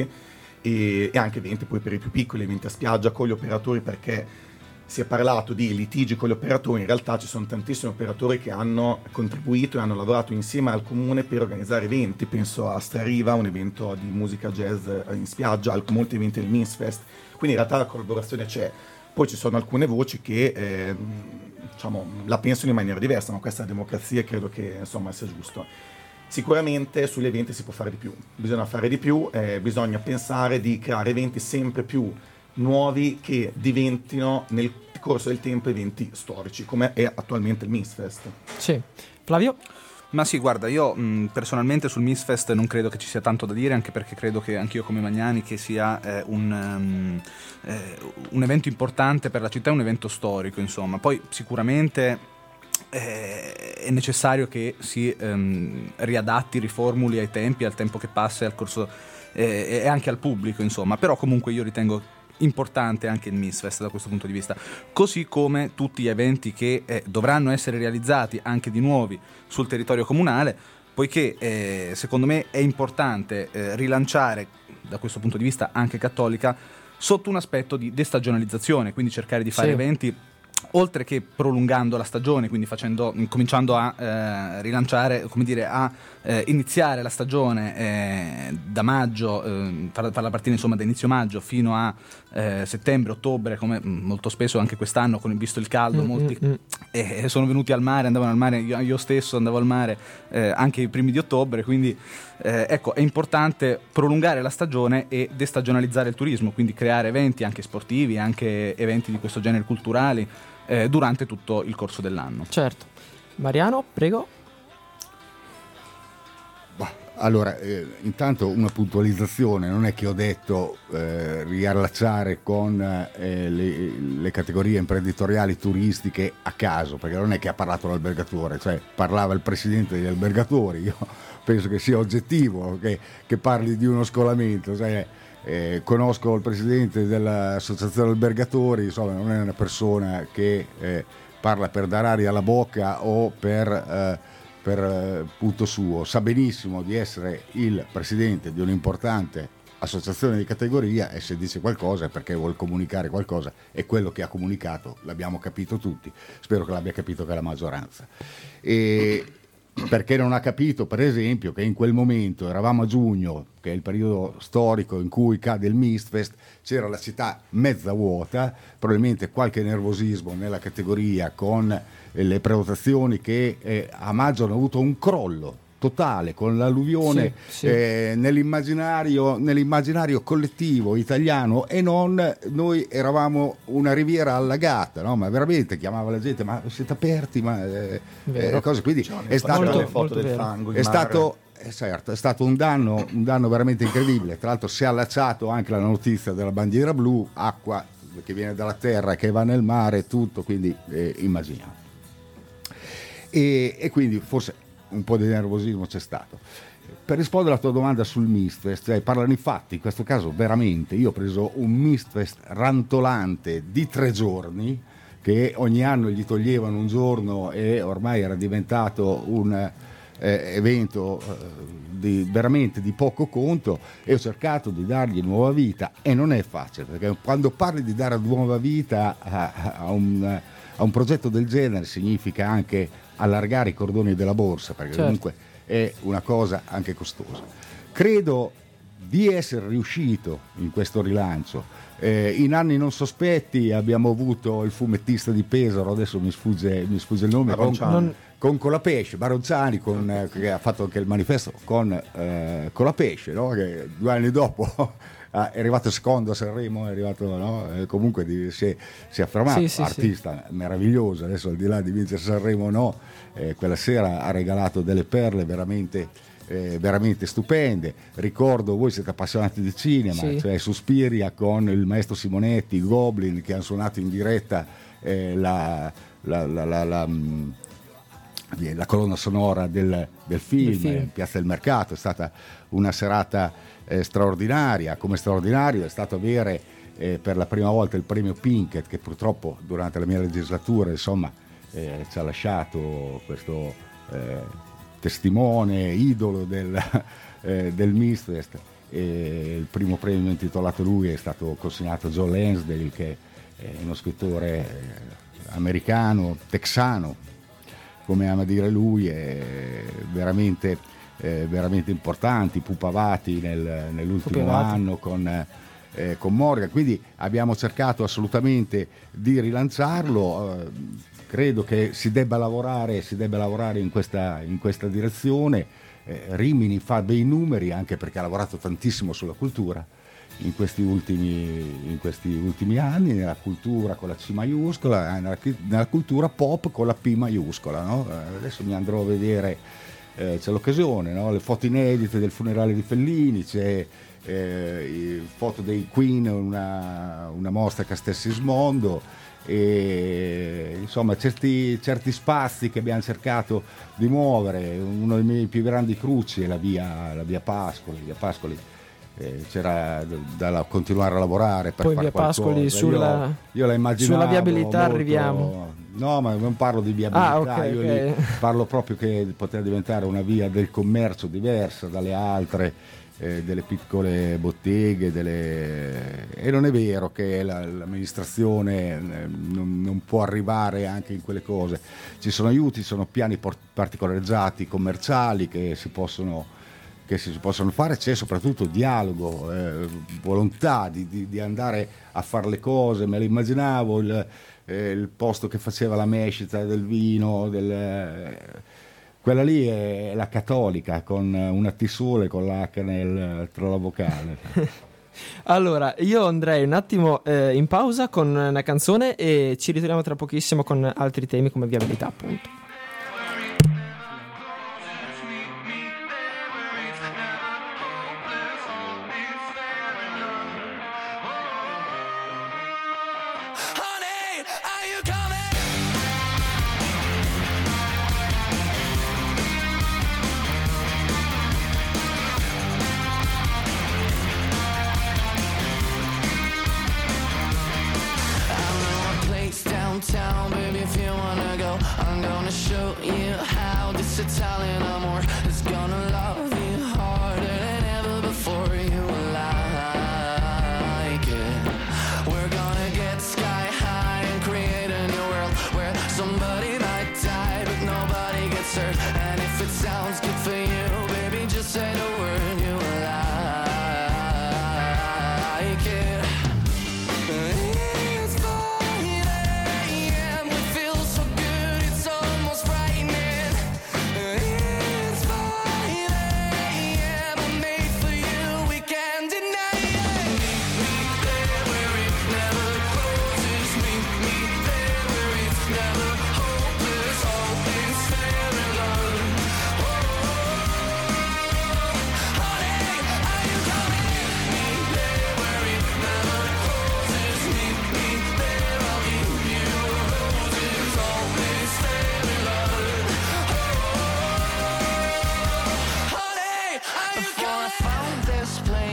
e, e anche eventi poi per i più piccoli, eventi a spiaggia con gli operatori perché si è parlato di litigi con gli operatori, in realtà ci sono tantissimi operatori che hanno contribuito e hanno lavorato insieme al comune per organizzare eventi, penso a Strariva, un evento di musica jazz in spiaggia, molti eventi del Minsfest, quindi in realtà la collaborazione c'è. Poi ci sono alcune voci che eh, diciamo, la pensano in maniera diversa, ma questa è la democrazia e credo che insomma sia giusto. Sicuramente sugli eventi si può fare di più, bisogna fare di più, eh, bisogna pensare di creare eventi sempre più nuovi che diventino nel corso del tempo eventi storici, come è attualmente il Misfest. Sì. Flavio? Ma sì, guarda, io mh, personalmente sul Misfest non credo che ci sia tanto da dire, anche perché credo che anch'io come Magnani che sia eh, un, um, eh, un, evento importante per la città, un evento storico, insomma. Poi sicuramente eh, è necessario che si um, riadatti, riformuli ai tempi, al tempo che passa e al corso eh, e anche al pubblico, insomma. Però comunque io ritengo importante anche il Misfest da questo punto di vista, così come tutti gli eventi che eh, dovranno essere realizzati anche di nuovi sul territorio comunale, poiché eh, secondo me è importante eh, rilanciare da questo punto di vista anche cattolica sotto un aspetto di destagionalizzazione, quindi cercare di fare sì. eventi oltre che prolungando la stagione, quindi facendo, cominciando a eh, rilanciare, come dire, a eh, iniziare la stagione eh, da maggio, eh, farla, farla partire insomma da inizio maggio fino a eh, settembre, ottobre, come mm, molto spesso anche quest'anno, con, visto il caldo, mm, molti mm, mm. Eh, sono venuti al mare, andavano al mare, io, io stesso andavo al mare anche i primi di ottobre, quindi ecco, è importante prolungare la stagione e destagionalizzare il turismo, quindi creare eventi anche sportivi, anche eventi di questo genere culturali eh, durante tutto il corso dell'anno. Certo. Mariano, prego. Allora, eh, intanto una puntualizzazione, non è che ho detto eh, riallacciare con eh, le, le, categorie imprenditoriali turistiche a caso, perché non è che ha parlato l'albergatore, cioè parlava il presidente degli albergatori, io penso che sia oggettivo che, che parli di uno scolamento, cioè, eh, conosco il presidente dell'associazione albergatori, insomma non è una persona che eh, parla per dare aria alla bocca o per, eh, per eh, punto suo, sa benissimo di essere il presidente di un'importante associazione di categoria e se dice qualcosa è perché vuole comunicare qualcosa e quello che ha comunicato l'abbiamo capito tutti, spero che l'abbia capito che la maggioranza. E, perché non ha capito, per esempio, che in quel momento eravamo a giugno, che è il periodo storico in cui cade il Mistfest, c'era la città mezza vuota, probabilmente qualche nervosismo nella categoria con le prenotazioni che eh, a maggio hanno avuto un crollo totale con l'alluvione sì, sì. Eh, nell'immaginario, nell'immaginario, collettivo italiano e non noi eravamo una riviera allagata, no? ma veramente chiamava la gente, ma siete aperti, ma eh, eh, cose. quindi cioè, è stato, molto, molto del fango è stato eh, certo, è stato un danno, un danno veramente incredibile. Tra l'altro si è allacciato anche la notizia della bandiera blu, acqua che viene dalla terra, che va nel mare, tutto, quindi eh, immaginiamo. E, e, quindi forse un po' di nervosismo c'è stato. Per rispondere alla tua domanda sul Mistfest, cioè parlano i fatti, in questo caso veramente, io ho preso un Mistfest rantolante di tre giorni, che ogni anno gli toglievano un giorno e ormai era diventato un eh, evento eh, di, veramente di poco conto e ho cercato di dargli nuova vita e non è facile, perché quando parli di dare nuova vita a, a, un, a un progetto del genere significa anche allargare i cordoni della borsa, perché certo. comunque è una cosa anche costosa. Credo di essere riuscito in questo rilancio. Eh, in anni non sospetti abbiamo avuto il fumettista di Pesaro, adesso mi sfugge, mi sfugge il nome, con, non... con Colapesce, Baronzani, con, eh, che ha fatto anche il manifesto con eh, Colapesce, no? che due anni dopo ah, è arrivato secondo a Sanremo, è arrivato, no? eh, comunque di, si, è, si, è, affermato, sì, sì, artista sì. meraviglioso, adesso al di là di vincere Sanremo o no, eh, quella sera ha regalato delle perle veramente... Eh, veramente stupende. Ricordo, voi siete appassionati di cinema, sì. cioè Suspiria con il maestro Simonetti, Goblin, che hanno suonato in diretta eh, la, la, la, la, mm, la, colonna sonora del, del film, film. Piazza del Mercato. È stata una serata eh, straordinaria, come straordinario è stato avere eh, per la prima volta il premio Pinkett che purtroppo durante la mia legislatura insomma, eh, ci ha lasciato questo eh, testimone, idolo del, eh, del Mistfest. il primo premio intitolato lui è stato consegnato a Joe Lansdale che è uno scrittore eh, americano, texano, come ama dire lui, è veramente eh, veramente importanti, Pupavati nel, nell'ultimo Pupavati. anno con, eh, con, Morgan, quindi abbiamo cercato assolutamente di rilanciarlo, eh, credo che si debba lavorare, si debba lavorare in, questa, in questa direzione. eh, Rimini fa bei numeri anche perché ha lavorato tantissimo sulla cultura in questi ultimi, in questi ultimi anni, nella cultura con la C maiuscola, eh, nella, nella cultura pop con la P maiuscola. No? Eh, adesso mi andrò a vedere, eh, c'è l'occasione, no? le foto inedite del funerale di Fellini, c'è eh, foto dei Queen, una, una mostra Castel Sismondo e insomma certi, certi, spazi che abbiamo cercato di muovere uno dei miei più grandi cruci è la via, la via Pascoli, via Pascoli eh, c'era da, continuare a lavorare per poi via qualcosa. Pascoli sulla, io, io sulla viabilità molto, arriviamo no ma non parlo di viabilità ah, okay, io okay. parlo proprio che poteva diventare una via del commercio diversa dalle altre eh, delle piccole botteghe delle... e non è vero che la, l'amministrazione eh, non, non, può arrivare anche in quelle cose ci sono aiuti, ci sono piani por- particolarizzati commerciali che si possono che si possono fare, c'è soprattutto dialogo, eh, volontà di, di, di, andare a fare le cose, me lo immaginavo il, eh, il posto che faceva la mescita del vino, del, eh, quella lì è la cattolica con una T sole con l'H nel, tra la vocale. allora, io andrei un attimo eh, in pausa con una canzone e ci ritorniamo tra pochissimo con altri temi come viabilità, appunto.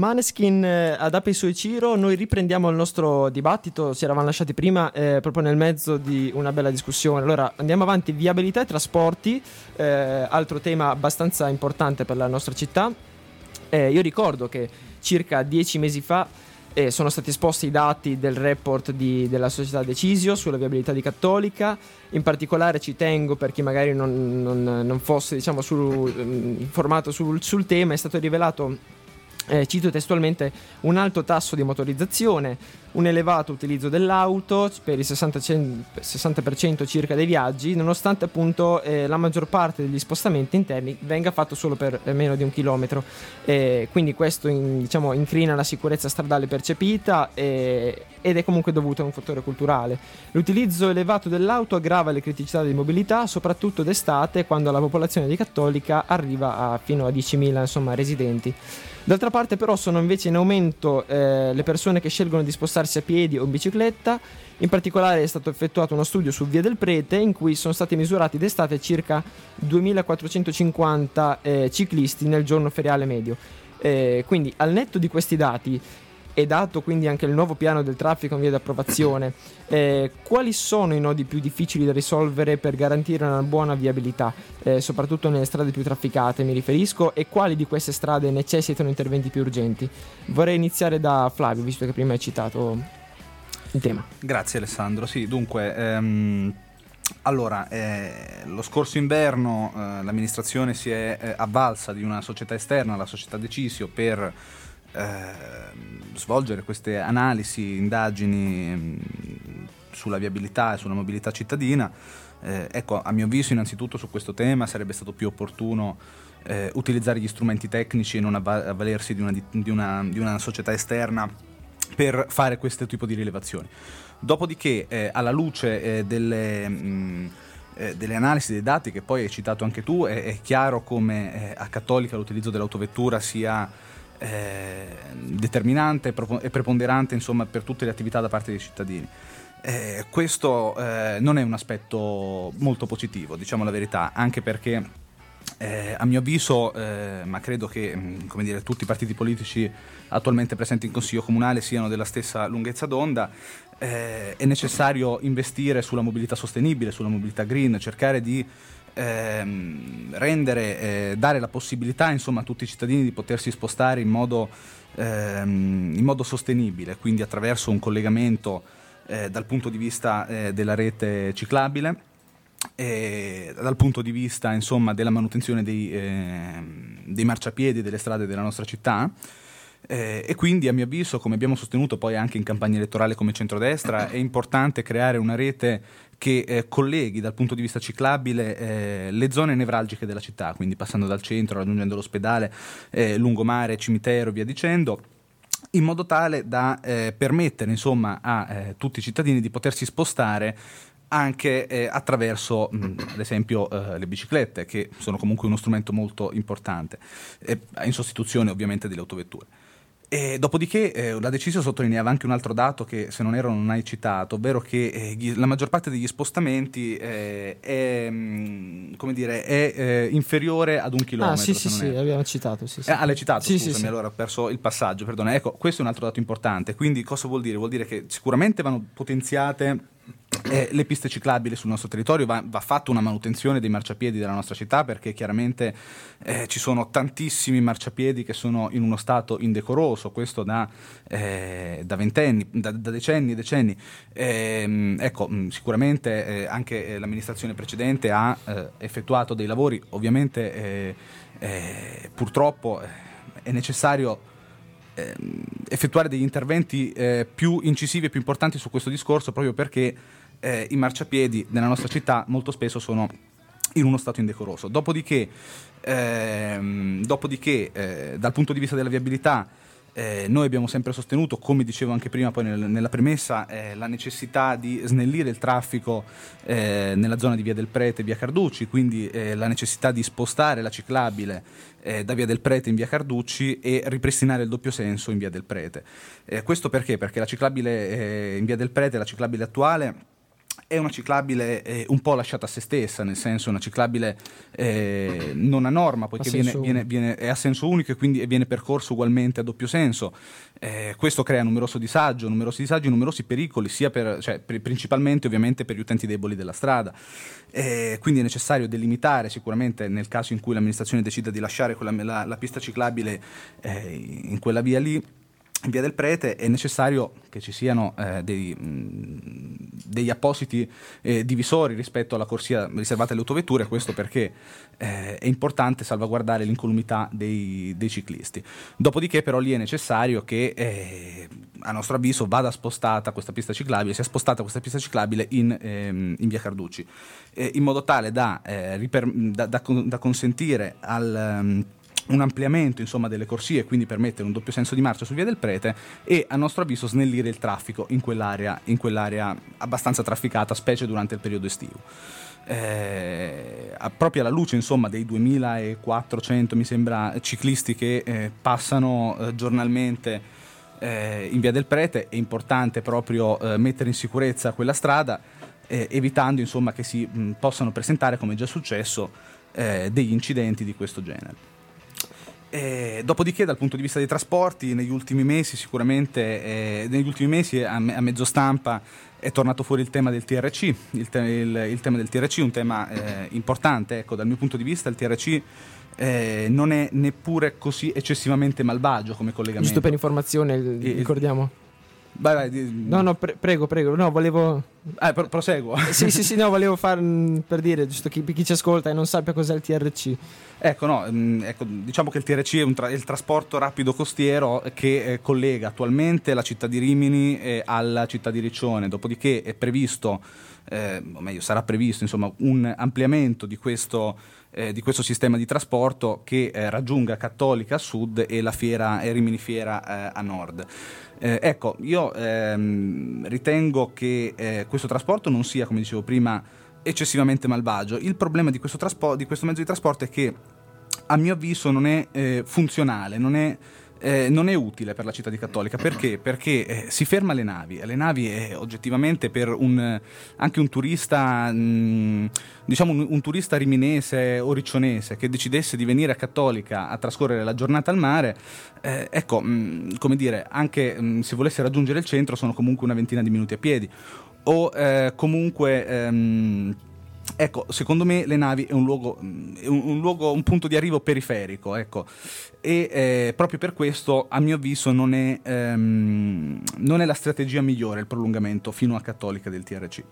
Maneskin eh, ad Ape Soichiro, noi riprendiamo il nostro dibattito, si eravamo lasciati prima eh, proprio nel mezzo di una bella discussione. Allora andiamo avanti, viabilità e trasporti, eh, altro tema abbastanza importante per la nostra città. Eh, io ricordo che circa dieci mesi fa eh, sono stati esposti i dati del report di, della società Decisio sulla viabilità di Cattolica. In particolare ci tengo per chi magari non, non, non fosse diciamo, sul, informato sul, sul tema, è stato rivelato eh, cito testualmente, un alto tasso di motorizzazione, un elevato utilizzo dell'auto per il 60%, 60% circa dei viaggi, nonostante appunto eh, la maggior parte degli spostamenti interni venga fatto solo per eh, meno di un chilometro. Eh, quindi questo in, diciamo, incrina la sicurezza stradale percepita eh, ed è comunque dovuto a un fattore culturale. L'utilizzo elevato dell'auto aggrava le criticità di mobilità, soprattutto d'estate, quando la popolazione di Cattolica arriva a fino a 10.000 insomma, residenti. D'altra parte però sono invece in aumento eh, le persone che scelgono di spostarsi a piedi o in bicicletta, in particolare è stato effettuato uno studio su Via del Prete in cui sono stati misurati d'estate circa 2450 eh, ciclisti nel giorno feriale medio. Eh, quindi al netto di questi dati e dato quindi anche il nuovo piano del traffico in via di approvazione, eh, quali sono i nodi più difficili da risolvere per garantire una buona viabilità, eh, soprattutto nelle strade più trafficate mi riferisco, e quali di queste strade necessitano interventi più urgenti? Vorrei iniziare da Flavio, visto che prima hai citato il tema. Grazie Alessandro, sì, dunque... Ehm... Allora, eh, lo scorso inverno eh, l'amministrazione si è eh, avvalsa di una società esterna, la società Decisio, per svolgere queste analisi, indagini mh, mm, sulla viabilità e sulla mobilità cittadina. Eh, ecco, a mio avviso innanzitutto su questo tema sarebbe stato più opportuno eh, utilizzare gli strumenti tecnici e non avvalersi di una, di, una, di una, società esterna per fare questo tipo di rilevazioni. Dopodiché, eh, alla luce eh, delle... Mh, mm, eh, delle analisi dei dati che poi hai citato anche tu, è, è chiaro come eh, a Cattolica l'utilizzo dell'autovettura sia eh, determinante e preponderante insomma, per tutte le attività da parte dei cittadini. Eh, questo eh, non è un aspetto molto positivo, diciamo la verità, anche perché eh, a mio avviso, eh, ma credo che mm, dire, tutti i partiti politici attualmente presenti in Consiglio Comunale siano della stessa lunghezza d'onda, eh, è necessario investire sulla mobilità sostenibile, sulla mobilità green, cercare di ehm, rendere, eh, dare la possibilità insomma, a tutti i cittadini di potersi spostare in modo, ehm, in modo sostenibile, quindi attraverso un collegamento eh, dal punto di vista eh, della rete ciclabile. E dal punto di vista insomma, della manutenzione dei, eh, dei marciapiedi delle strade della nostra città, eh, e quindi a mio avviso, come abbiamo sostenuto poi anche in campagna elettorale come centrodestra, è importante creare una rete che eh, colleghi dal punto di vista ciclabile eh, le zone nevralgiche della città, quindi passando dal centro, raggiungendo l'ospedale, eh, lungomare, cimitero, via dicendo in modo tale da eh, permettere insomma, a eh, tutti i cittadini di potersi spostare anche eh, attraverso mh, mm, ad esempio eh, le biciclette che sono comunque uno strumento molto importante eh, in sostituzione ovviamente delle autovetture. E dopodiché eh, la decisione sottolineava anche un altro dato che se non ero non hai citato, ovvero che eh, la maggior parte degli spostamenti eh, è, mm, dire, è eh, inferiore ad un chilometro. Ah sì sì sì, abbiamo citato. Sì, sì. ah l'hai citato, sì, scusami, sì, allora ho perso il passaggio, perdona. Ecco, questo è un altro dato importante, quindi cosa vuol dire? Vuol dire che sicuramente vanno potenziate eh, le piste ciclabili sul nostro territorio, va, va, fatta una manutenzione dei marciapiedi della nostra città perché chiaramente eh, ci sono tantissimi marciapiedi che sono in uno stato indecoroso, questo da, eh, da ventenni, da, da, decenni e decenni. Ehm, ecco, sicuramente eh, anche eh, l'amministrazione precedente ha eh, effettuato dei lavori, ovviamente purtroppo è necessario ehm, effettuare degli interventi più incisivi e più importanti su questo discorso proprio perché eh, i marciapiedi nella nostra città molto spesso sono in uno stato indecoroso. Dopodiché, ehm, dopodiché eh, dal punto di vista della viabilità, eh, noi abbiamo sempre sostenuto, come dicevo anche prima poi nel, nella premessa, eh, la necessità di snellire il traffico eh, nella zona di Via del Prete e Via Carducci, quindi eh, la necessità di spostare la ciclabile eh, da Via del Prete in Via Carducci e ripristinare il doppio senso in Via del Prete. Eh, questo perché? Perché la ciclabile in Via del Prete, la ciclabile attuale, è una ciclabile eh, un po' lasciata a se stessa, nel senso una ciclabile eh, non a norma, poiché viene, viene, viene, è a senso unico e quindi viene percorso ugualmente a doppio senso. Eh, questo crea numeroso disagio, numerosi disagi, numerosi pericoli, sia per, cioè, per, principalmente ovviamente per gli utenti deboli della strada. Eh, quindi è necessario delimitare sicuramente nel caso in cui l'amministrazione decida di lasciare quella, la, la, pista ciclabile eh, in quella via lì via del Prete è necessario che ci siano eh, dei, mh, degli appositi eh, divisori rispetto alla corsia riservata alle autovetture, questo perché eh, è importante salvaguardare l'incolumità dei, dei, ciclisti. Dopodiché però lì è necessario che eh, a nostro avviso vada spostata questa pista ciclabile, sia spostata questa pista ciclabile in, ehm, in via Carducci, eh, in modo tale da, eh, riper- da, da, da consentire al... Um, un ampliamento insomma, delle corsie, quindi permettere un doppio senso di marcia su Via del Prete e a nostro avviso snellire il traffico in quell'area, in quell'area abbastanza trafficata, specie durante il periodo estivo. Eh, proprio alla luce insomma, dei 2400 mi sembra ciclisti che eh, passano eh, giornalmente eh, in Via del Prete è importante proprio eh, mettere in sicurezza quella strada eh, evitando insomma, che si mh, possano presentare come è già successo degli incidenti di questo genere. Eh, dopodiché, dal punto di vista dei trasporti, negli ultimi mesi, sicuramente, eh, negli ultimi mesi a, a, mezzo stampa è tornato fuori il tema del TRC. Il, te- il, il tema del TRC un tema eh, importante, ecco, dal mio punto di vista, il TRC. Eh, non è neppure così eccessivamente malvagio come collegamento. Giusto per informazione, ricordiamo. Vai, vai. No, no, pre- prego, prego. No, volevo. Ah, pro- proseguo. sì, sì, sì, no, volevo far mm, per dire, giusto chi, chi ci ascolta e non sappia cos'è il TRC. Ecco, no, mm, ecco, diciamo che il TRC è, tra- è, il trasporto rapido costiero che eh, collega attualmente la città di Rimini eh, alla città di Riccione, dopodiché è previsto, eh, o meglio sarà previsto, insomma, un ampliamento di questo, eh, di questo sistema di trasporto che eh, raggiunga Cattolica a sud e la fiera, e Rimini Fiera eh, a nord. ecco, io ehm, ritengo che questo trasporto non sia, come dicevo prima, eccessivamente malvagio. Il problema di questo, traspo- di questo, mezzo di trasporto è che a mio avviso non è eh, funzionale, non è, eh, non è, utile per la città di Cattolica. Perché? Perché eh, si ferma le navi. Le navi è oggettivamente per un, anche un turista, mh, mm, diciamo un, un, turista riminese o riccionese che decidesse di venire a Cattolica a trascorrere la giornata al mare, eh, ecco, mh, mm, come dire, anche mh, mm, se volesse raggiungere il centro sono comunque una ventina di minuti a piedi o eh, comunque... Ehm, ecco, secondo me le navi è un luogo, un, un, luogo, un punto di arrivo periferico, ecco. E eh, proprio per questo, a mio avviso, non è, ehm, non è, la strategia migliore il prolungamento fino a Cattolica del TRC.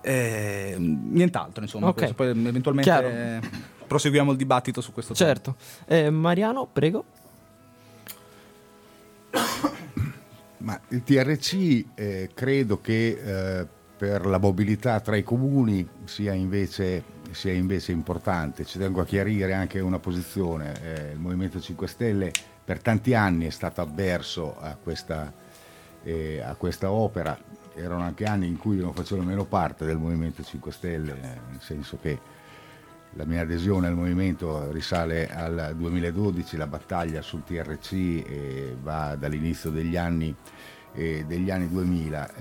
Eh, nient'altro, insomma, okay. poi eventualmente eh, proseguiamo il dibattito su questo certo. tema. Certo. Mariano, prego. Ma il TRC eh, credo che eh, per la mobilità tra i comuni sia invece, sia invece, importante. Ci tengo a chiarire anche una posizione. Eh, il Movimento 5 Stelle per tanti anni è stato avverso a questa, eh, a questa opera. Erano anche anni in cui non facevo meno parte del Movimento 5 Stelle, eh, nel senso che la mia adesione al movimento risale al 2012, la battaglia sul TRC eh, va dall'inizio degli anni, eh, degli anni 2000.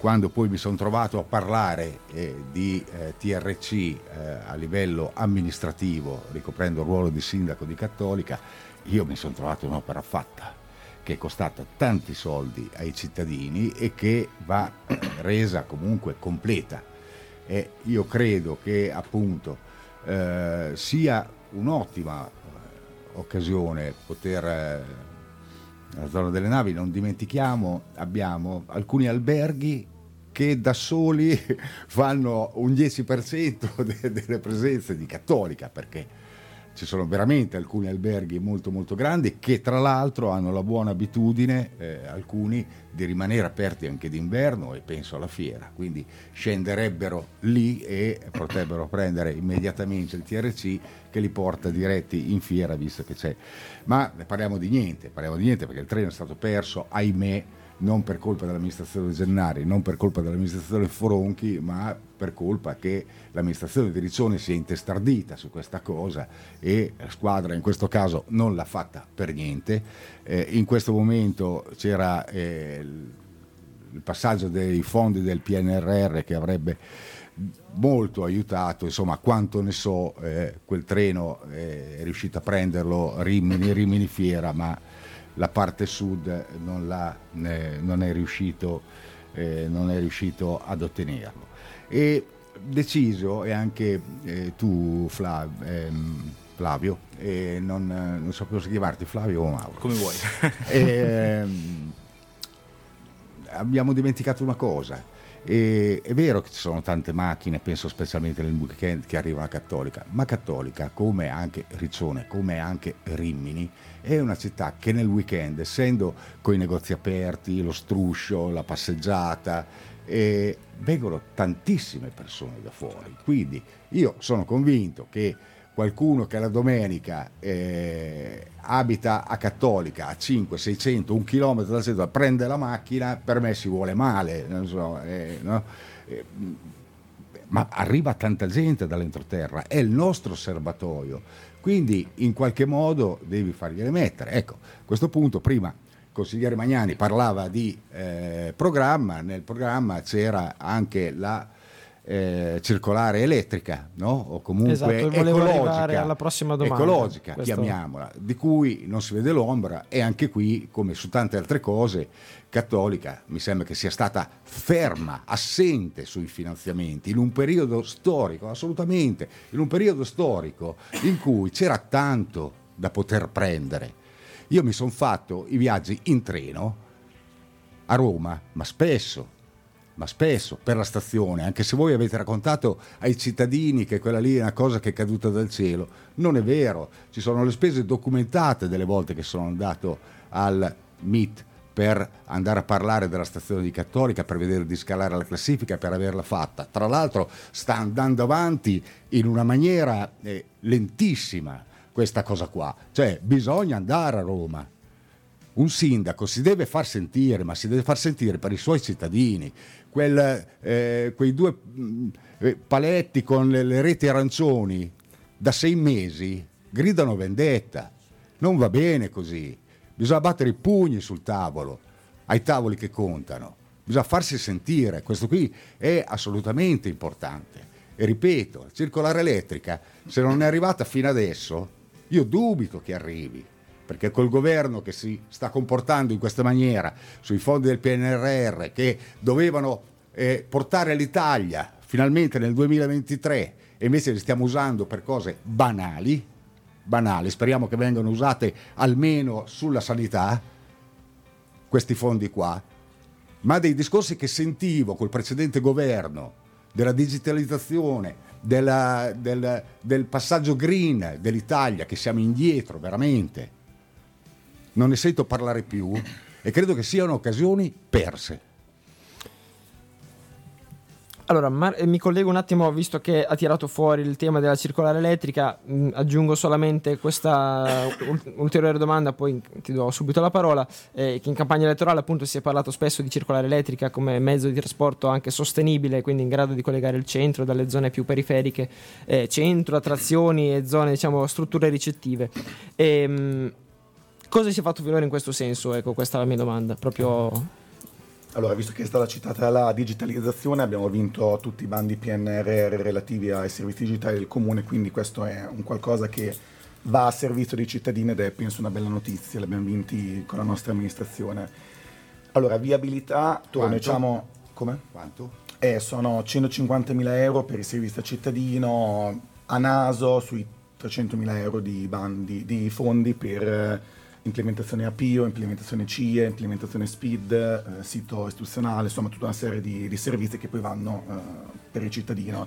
Quando poi mi sono trovato a parlare eh, di eh, TRC eh, a livello amministrativo, ricoprendo il ruolo di sindaco di Cattolica, io mi sono trovato un'opera fatta che è costata tanti soldi ai cittadini e che va resa comunque completa. E io credo che appunto eh, sia un'ottima eh, occasione poter eh, nella zona delle navi non dimentichiamo abbiamo alcuni alberghi che da soli fanno un 10% de- delle presenze di cattolica perché ci sono veramente alcuni alberghi molto molto grandi che tra l'altro hanno la buona abitudine, eh, alcuni, di rimanere aperti anche d'inverno e penso alla fiera, quindi scenderebbero lì e potrebbero prendere immediatamente il TRC che li porta diretti in fiera visto che c'è. Ma parliamo di niente, parliamo di niente perché il treno è stato perso, ahimè, non per colpa dell'amministrazione Gennari, non per colpa dell'amministrazione Foronchi, ma per colpa che l'amministrazione di Riccione si è intestardita su questa cosa e la squadra in questo caso non l'ha fatta per niente. Eh, in questo momento c'era eh, il passaggio dei fondi del PNRR che avrebbe molto aiutato, insomma quanto ne so, eh, quel treno eh, è riuscito a prenderlo Rimini, Rimini Fiera, ma la parte sud non, eh, non, è, riuscito, eh, non è riuscito ad ottenerlo. E deciso, e anche eh, tu Flav, ehm, Flavio, non, non, sapevo se chiamarti Flavio o Mauro. Come vuoi. ehm, abbiamo dimenticato una cosa E, è vero che ci sono tante macchine, penso specialmente nel weekend, che arrivano a Cattolica, ma Cattolica, come anche Riccione, come anche Rimini, è una città che nel weekend, essendo con i negozi aperti, lo struscio, la passeggiata, eh, vengono tantissime persone da fuori. Quindi io sono convinto che qualcuno che la domenica eh, abita a Cattolica a 5, 600, un chilometro dal centro, prende la macchina, per me si vuole male, so, eh, no? eh, ma arriva tanta gente dall'entroterra, è il nostro serbatoio, quindi in qualche modo devi fargliele mettere. Ecco, a questo punto prima il consigliere Magnani parlava di eh, programma, nel programma c'era anche la eh, circolare elettrica, no? o comunque esatto, ecologica, alla prossima domanda, ecologica questo... chiamiamola, di cui non si vede l'ombra e anche qui, come su tante altre cose, Cattolica mi sembra che sia stata ferma, assente sui finanziamenti in un periodo storico, assolutamente, in un periodo storico in cui c'era tanto da poter prendere. Io mi sono fatto i viaggi in treno a Roma, ma spesso, ma spesso per la stazione, anche se voi avete raccontato ai cittadini che quella lì è una cosa che è caduta dal cielo, non è vero, ci sono le spese documentate delle volte che sono andato al MIT per andare a parlare della stazione di Cattolica, per vedere di scalare la classifica, per averla fatta. Tra l'altro sta andando avanti in una maniera eh, lentissima questa cosa qua, cioè bisogna andare a Roma, un sindaco si deve far sentire, ma si deve far sentire per i suoi cittadini. Quel, eh, quei due mm, eh, paletti con le, le reti arancioni da sei mesi gridano vendetta. Non va bene così. Bisogna battere i pugni sul tavolo, ai tavoli che contano. Bisogna farsi sentire. Questo qui è assolutamente importante. E ripeto, la circolare elettrica, se non è arrivata fino adesso, io dubito che arrivi perché col governo che si sta comportando in questa maniera sui fondi del PNRR che dovevano eh, portare l'Italia finalmente nel 2023 e invece li stiamo usando per cose banali, banali, speriamo che vengano usate almeno sulla sanità, questi fondi qua, ma dei discorsi che sentivo col precedente governo della digitalizzazione, della, del, del passaggio green dell'Italia, che siamo indietro veramente non ne sento parlare più e credo che siano occasioni perse. Allora, Mar- mi collego un attimo, visto che ha tirato fuori il tema della circolare elettrica, mh, mm, aggiungo solamente questa ulteriore domanda, poi ti do subito la parola, eh, che in campagna elettorale appunto si è parlato spesso di circolare elettrica come mezzo di trasporto anche sostenibile, quindi in grado di collegare il centro dalle zone più periferiche, eh, centro, attrazioni e zone, diciamo, strutture ricettive. E, ehm, mh, Cosa si è fatto finora in questo senso? Ecco, questa è la mia domanda. Proprio... Allora, visto che è stata citata la digitalizzazione, abbiamo vinto tutti i bandi PNRR relativi ai servizi digitali del comune, quindi questo è un qualcosa che va a servizio dei cittadini ed è penso una bella notizia, l'abbiamo vinti con la nostra amministrazione. Allora, viabilità, torno diciamo... Come? Quanto? Eh, sono 150.000 euro per il servizio cittadino, a naso sui 300.000 euro di, bandi, di fondi per implementazione APIO, implementazione CIE, implementazione SPID, eh, sito istituzionale, insomma tutta una serie di, di servizi che poi vanno eh, per il cittadino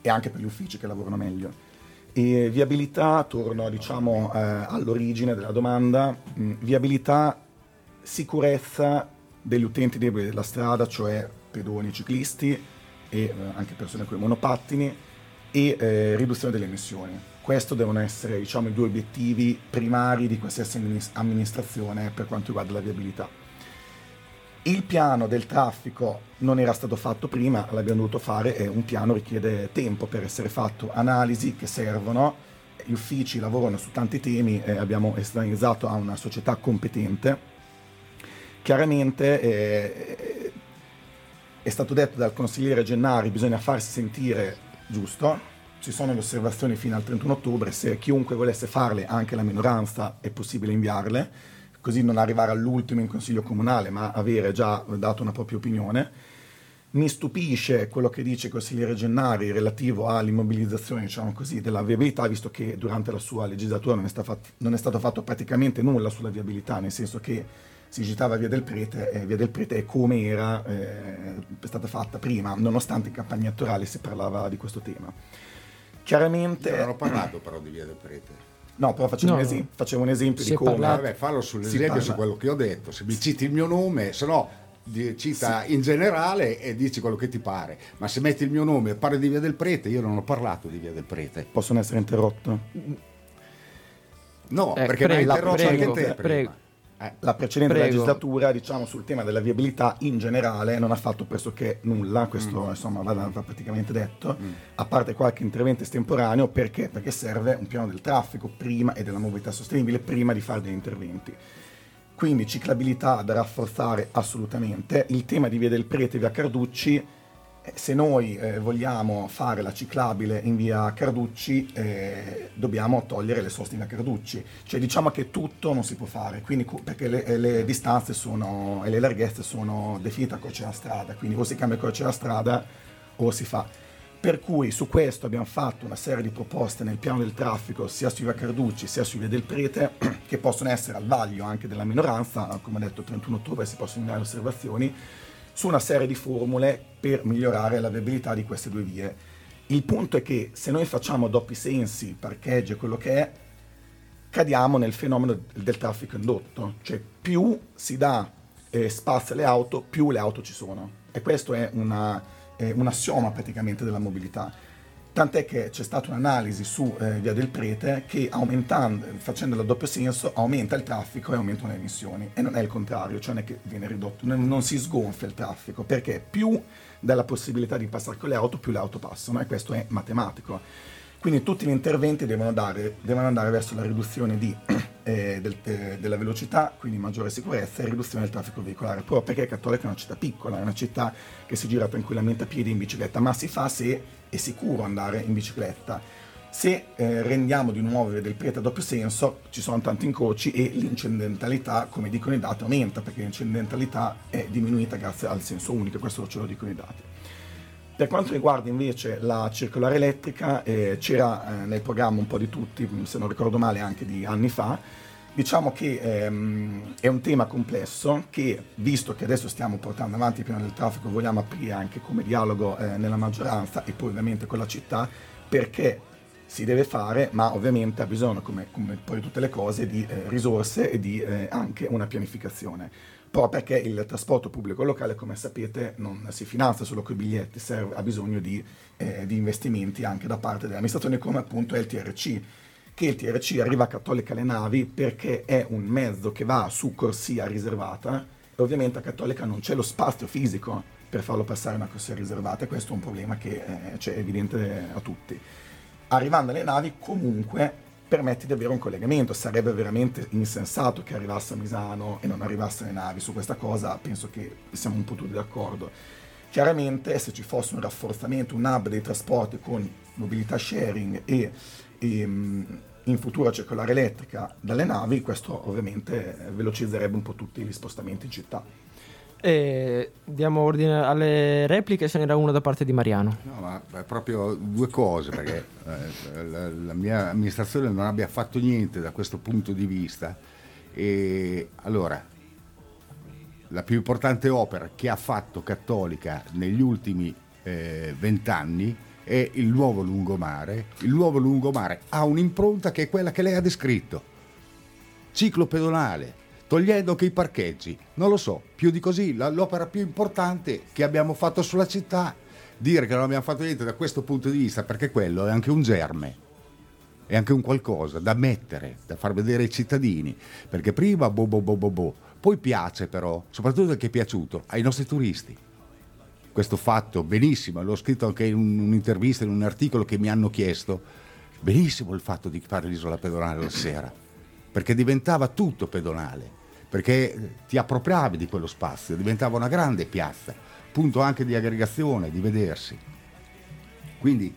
e anche per gli uffici che lavorano meglio. E viabilità, torno diciamo eh, all'origine della domanda, mh, mm, viabilità, sicurezza degli utenti deboli della strada, cioè pedoni, ciclisti e eh, anche persone con i monopattini e eh, riduzione delle emissioni questi devono essere diciamo, i due obiettivi primari di qualsiasi amministrazione per quanto riguarda la viabilità. Il piano del traffico non era stato fatto prima, l'abbiamo dovuto fare e un piano richiede tempo per essere fatto, analisi che servono, gli uffici lavorano su tanti temi, eh, abbiamo esternalizzato a una società competente. Chiaramente eh, è stato detto dal consigliere Gennari bisogna farsi sentire giusto, ci sono le osservazioni fino al 31 ottobre, se chiunque volesse farle, anche la minoranza, è possibile inviarle, così non arrivare all'ultimo in consiglio comunale, ma avere già dato una propria opinione. Mi stupisce quello che dice il consigliere Gennari relativo all'immobilizzazione diciamo così, della viabilità, visto che durante la sua legislatura non è, fat- non è, stato fatto praticamente nulla sulla viabilità, nel senso che si citava Via del Prete, eh, Via del Prete è come era eh, stata fatta prima, nonostante in campagna elettorale si parlava di questo tema. Chiaramente... Io non ho parlato però di Via del Prete. No, però facevo, no, un, esempio, facevo un esempio di come... Vabbè, fallo sull'esempio su quello che ho detto. Se mi citi il mio nome, se no cita sì. in generale e dici quello che ti pare. Ma se metti il mio nome e parli di Via del Prete, io non ho parlato di Via del Prete. Possono essere interrotto? No, eh, perché prego, mi hai interrotto prego, anche te. Prego. Eh, la precedente Prego. legislatura, diciamo, sul tema della viabilità in generale non ha fatto pressoché nulla, questo mm. insomma va, va, praticamente detto, mm. a parte qualche intervento estemporaneo, perché? Perché serve un piano del traffico prima e della mobilità sostenibile prima di fare degli interventi. Quindi ciclabilità da rafforzare assolutamente. Il tema di Via del Prete e Via Carducci se noi eh, vogliamo fare la ciclabile in via Carducci, eh, dobbiamo togliere le soste in via Carducci. Cioè diciamo che tutto non si può fare, quindi, perché le, le, distanze sono, e le larghezze sono definite a codice della strada, quindi o si cambia codice della strada o si fa. Per cui su questo abbiamo fatto una serie di proposte nel piano del traffico, sia su via Carducci sia su via del Prete, che possono essere al vaglio anche della minoranza, come ho detto il 31 ottobre si possono dare osservazioni, su una serie di formule per migliorare la viabilità di queste due vie. Il punto è che se noi facciamo doppi sensi, parcheggi e quello che è, cadiamo nel fenomeno del traffico indotto, cioè più si dà eh, spazio alle auto, più le auto ci sono. E questo è una, eh, un assioma praticamente della mobilità. Tant'è che c'è stata un'analisi su eh, Via del Prete che aumentando, facendo il doppio senso aumenta il traffico e aumentano le emissioni. E non è il contrario, cioè non è che viene ridotto, non, non si sgonfia il traffico, perché più dalla possibilità di passare con le auto, più le auto passano, e questo è matematico. Quindi tutti gli interventi devono, dare, devono andare verso la riduzione di, eh, del, eh, della velocità, quindi maggiore sicurezza e riduzione del traffico veicolare, proprio perché Cattolica è una città piccola, è una città che si gira tranquillamente a piedi in bicicletta, ma si fa se è sicuro andare in bicicletta. Se eh, rendiamo di nuovo del prete a doppio senso, ci sono tanti incroci e l'incidentalità, come dicono i dati, aumenta perché l'incidentalità è diminuita grazie al senso unico, questo ce lo dicono i dati. Per quanto riguarda invece la circolare elettrica, eh, c'era eh, nel programma un po' di tutti, se non ricordo male anche di anni fa, diciamo che ehm, è un tema complesso che, visto che adesso stiamo portando avanti il piano del traffico, vogliamo aprire anche come dialogo eh, nella maggioranza e poi ovviamente con la città, perché si deve fare, ma ovviamente ha bisogno, come, come poi tutte le cose, di eh, risorse e di eh, anche una pianificazione proprio perché il trasporto pubblico locale, come sapete, non si finanzia solo con i biglietti, serve, ha bisogno di, eh, di, investimenti anche da parte delle amministrazioni come appunto è il TRC, che il TRC arriva a Cattolica alle navi perché è un mezzo che va su corsia riservata e ovviamente a Cattolica non c'è lo spazio fisico per farlo passare una corsia riservata e questo è un problema che eh, c'è evidente a tutti. Arrivando alle navi comunque permette di avere un collegamento. Sarebbe veramente insensato che arrivasse a Misano e non arrivasse le navi. Su questa cosa penso che siamo un po' tutti d'accordo. Chiaramente se ci fosse un rafforzamento, un hub dei trasporti con mobilità sharing e, e in futuro circolare elettrica dalle navi, questo ovviamente velocizzerebbe un po' tutti gli spostamenti in città. E diamo ordine alle repliche, ce n'era una da parte di Mariano. No, ma proprio due cose, perché eh, la, la, mia amministrazione non abbia fatto niente da questo punto di vista. E allora, la più importante opera che ha fatto Cattolica negli ultimi eh, vent'anni eh, è il nuovo lungomare. Il nuovo lungomare ha un'impronta che è quella che lei ha descritto. Ciclo pedonale, togliendo che i parcheggi. Non lo so, più di così, la, l'opera più importante che abbiamo fatto sulla città, dire che non abbiamo fatto niente da questo punto di vista, perché quello è anche un germe, è anche un qualcosa da mettere, da far vedere ai cittadini, perché prima bo bo bo bo bo, poi piace però, soprattutto che è piaciuto, ai nostri turisti. Questo fatto, benissimo, l'ho scritto anche in un'intervista, in un articolo che mi hanno chiesto, benissimo il fatto di fare l'isola pedonale la sera, perché diventava tutto pedonale perché ti appropriavi di quello spazio, diventava una grande piazza, punto anche di aggregazione, di vedersi. Quindi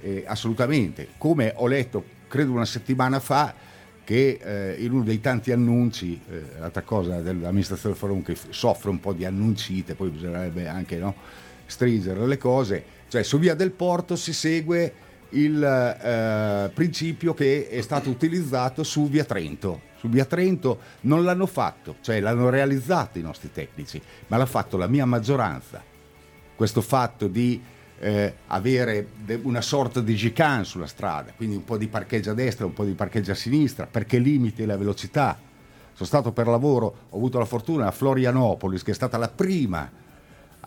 eh, assolutamente, come ho letto credo una settimana fa, che eh, in uno dei tanti annunci, eh, l'altra cosa dell'amministrazione Forum che soffre un po' di annuncite, poi bisognerebbe anche no, stringere le cose, cioè su via del porto si segue il eh, principio che è stato utilizzato su Via Trento. Su Via Trento non l'hanno fatto, cioè l'hanno realizzato i nostri tecnici, ma l'ha fatto la mia maggioranza. Questo fatto di eh, avere una sorta di chicane sulla strada, quindi un po' di parcheggio a destra, un po' di parcheggio a sinistra, perché limiti la velocità. Sono stato per lavoro, ho avuto la fortuna a Florianopolis, che è stata la prima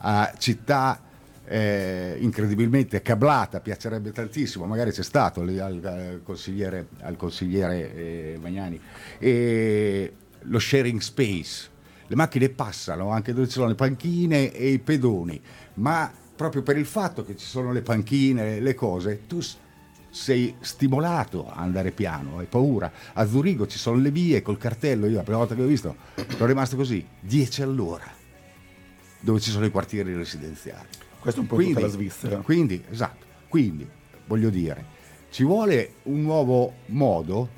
uh, città eh, incredibilmente cablata, piacerebbe tantissimo, magari c'è stato al, al consigliere, al consigliere eh, Magnani, e lo sharing space. Le macchine passano anche dove ci sono le panchine e i pedoni, ma proprio per il fatto che ci sono le panchine, le cose, tu sei stimolato a andare piano, hai paura. A Zurigo ci sono le vie col cartello, io la prima volta che ho visto sono rimasto così, 10 all'ora, dove ci sono i quartieri residenziali. Questo è un po' quindi, tutta la Svizzera. Quindi, esatto, quindi voglio dire, ci vuole un nuovo modo,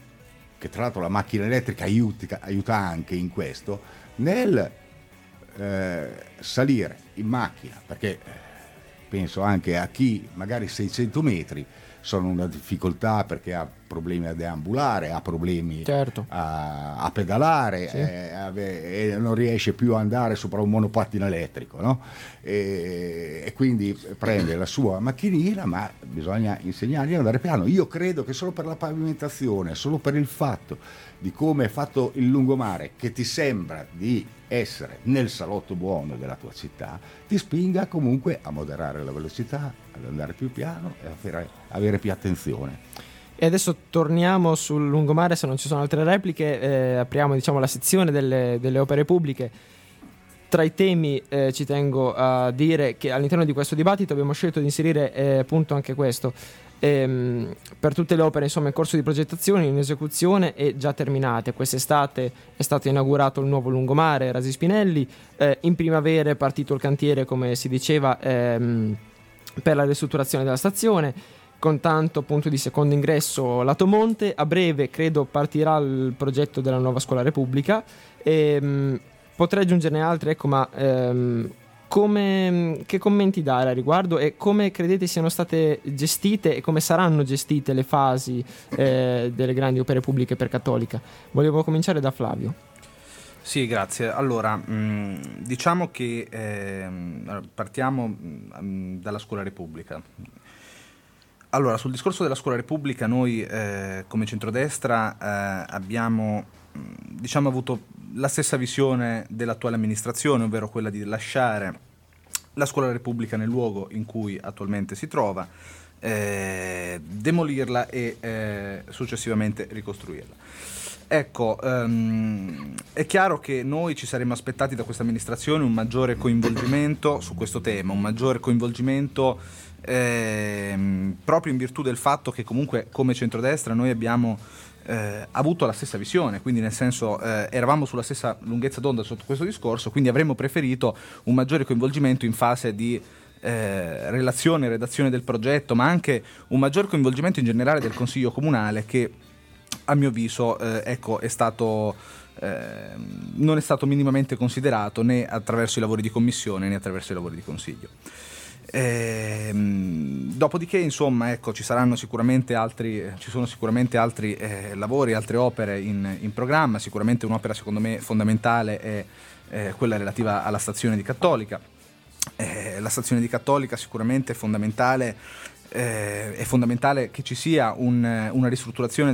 che tra l'altro la macchina elettrica aiuta, aiuta anche in questo, nel eh, salire in macchina, perché penso anche a chi magari 600 metri sono una difficoltà perché ha problemi a deambulare, ha problemi certo. a, a, pedalare sì. eh, e non riesce più a andare sopra un monopattino elettrico no? e, e, quindi prende la sua macchinina ma bisogna insegnargli ad andare piano. Io credo che solo per la pavimentazione, solo per il fatto di come è fatto il lungomare che ti sembra di essere nel salotto buono della tua città ti spinga comunque a moderare la velocità, ad andare più piano e a avere, avere più attenzione. E adesso torniamo sul lungomare, se non ci sono altre repliche, eh, apriamo diciamo, la sezione delle, delle, opere pubbliche. Tra i temi eh, ci tengo a dire che all'interno di questo dibattito abbiamo scelto di inserire eh, appunto anche questo, ehm, per tutte le opere insomma, in corso di progettazione, in esecuzione e già terminate. Quest'estate è stato inaugurato il nuovo lungomare Rasi Spinelli, eh, in primavera è partito il cantiere, come si diceva, ehm, per la ristrutturazione della stazione con tanto appunto di secondo ingresso lato monte. A breve credo partirà il progetto della nuova scuola repubblica. Ehm, potrei aggiungerne altre, ecco, ma ehm, come, che commenti dare a riguardo e come credete siano state gestite e come saranno gestite le fasi eh, delle grandi opere pubbliche per Cattolica? Volevo cominciare da Flavio. Sì, grazie. Allora, mm, diciamo che eh, partiamo mm, dalla scuola repubblica. Allora, sul discorso della scuola repubblica, noi eh, come centrodestra eh, abbiamo diciamo, avuto la stessa visione dell'attuale amministrazione, ovvero quella di lasciare la scuola repubblica nel luogo in cui attualmente si trova, eh, demolirla e eh, successivamente ricostruirla. Ecco, um, è chiaro che noi ci saremmo aspettati da questa amministrazione un maggiore coinvolgimento su questo tema, un maggiore coinvolgimento ehm, proprio in virtù del fatto che comunque come centrodestra noi abbiamo eh, avuto la stessa visione, quindi nel senso eh, eravamo sulla stessa lunghezza d'onda sotto questo discorso, quindi avremmo preferito un maggiore coinvolgimento in fase di eh, relazione, redazione del progetto, ma anche un maggior coinvolgimento in generale del Consiglio Comunale che a mio avviso eh, ecco, è stato, eh, non è stato minimamente considerato né attraverso i lavori di commissione né attraverso i lavori di Consiglio. Ehm, dopodiché, insomma, ecco, ci saranno sicuramente altri, ci sono sicuramente altri eh, lavori, altre opere in, in, programma. Sicuramente un'opera, secondo me, fondamentale è eh, quella relativa alla stazione di Cattolica. Eh, la stazione di Cattolica sicuramente è fondamentale, eh, è fondamentale che ci sia un, una, ristrutturazione,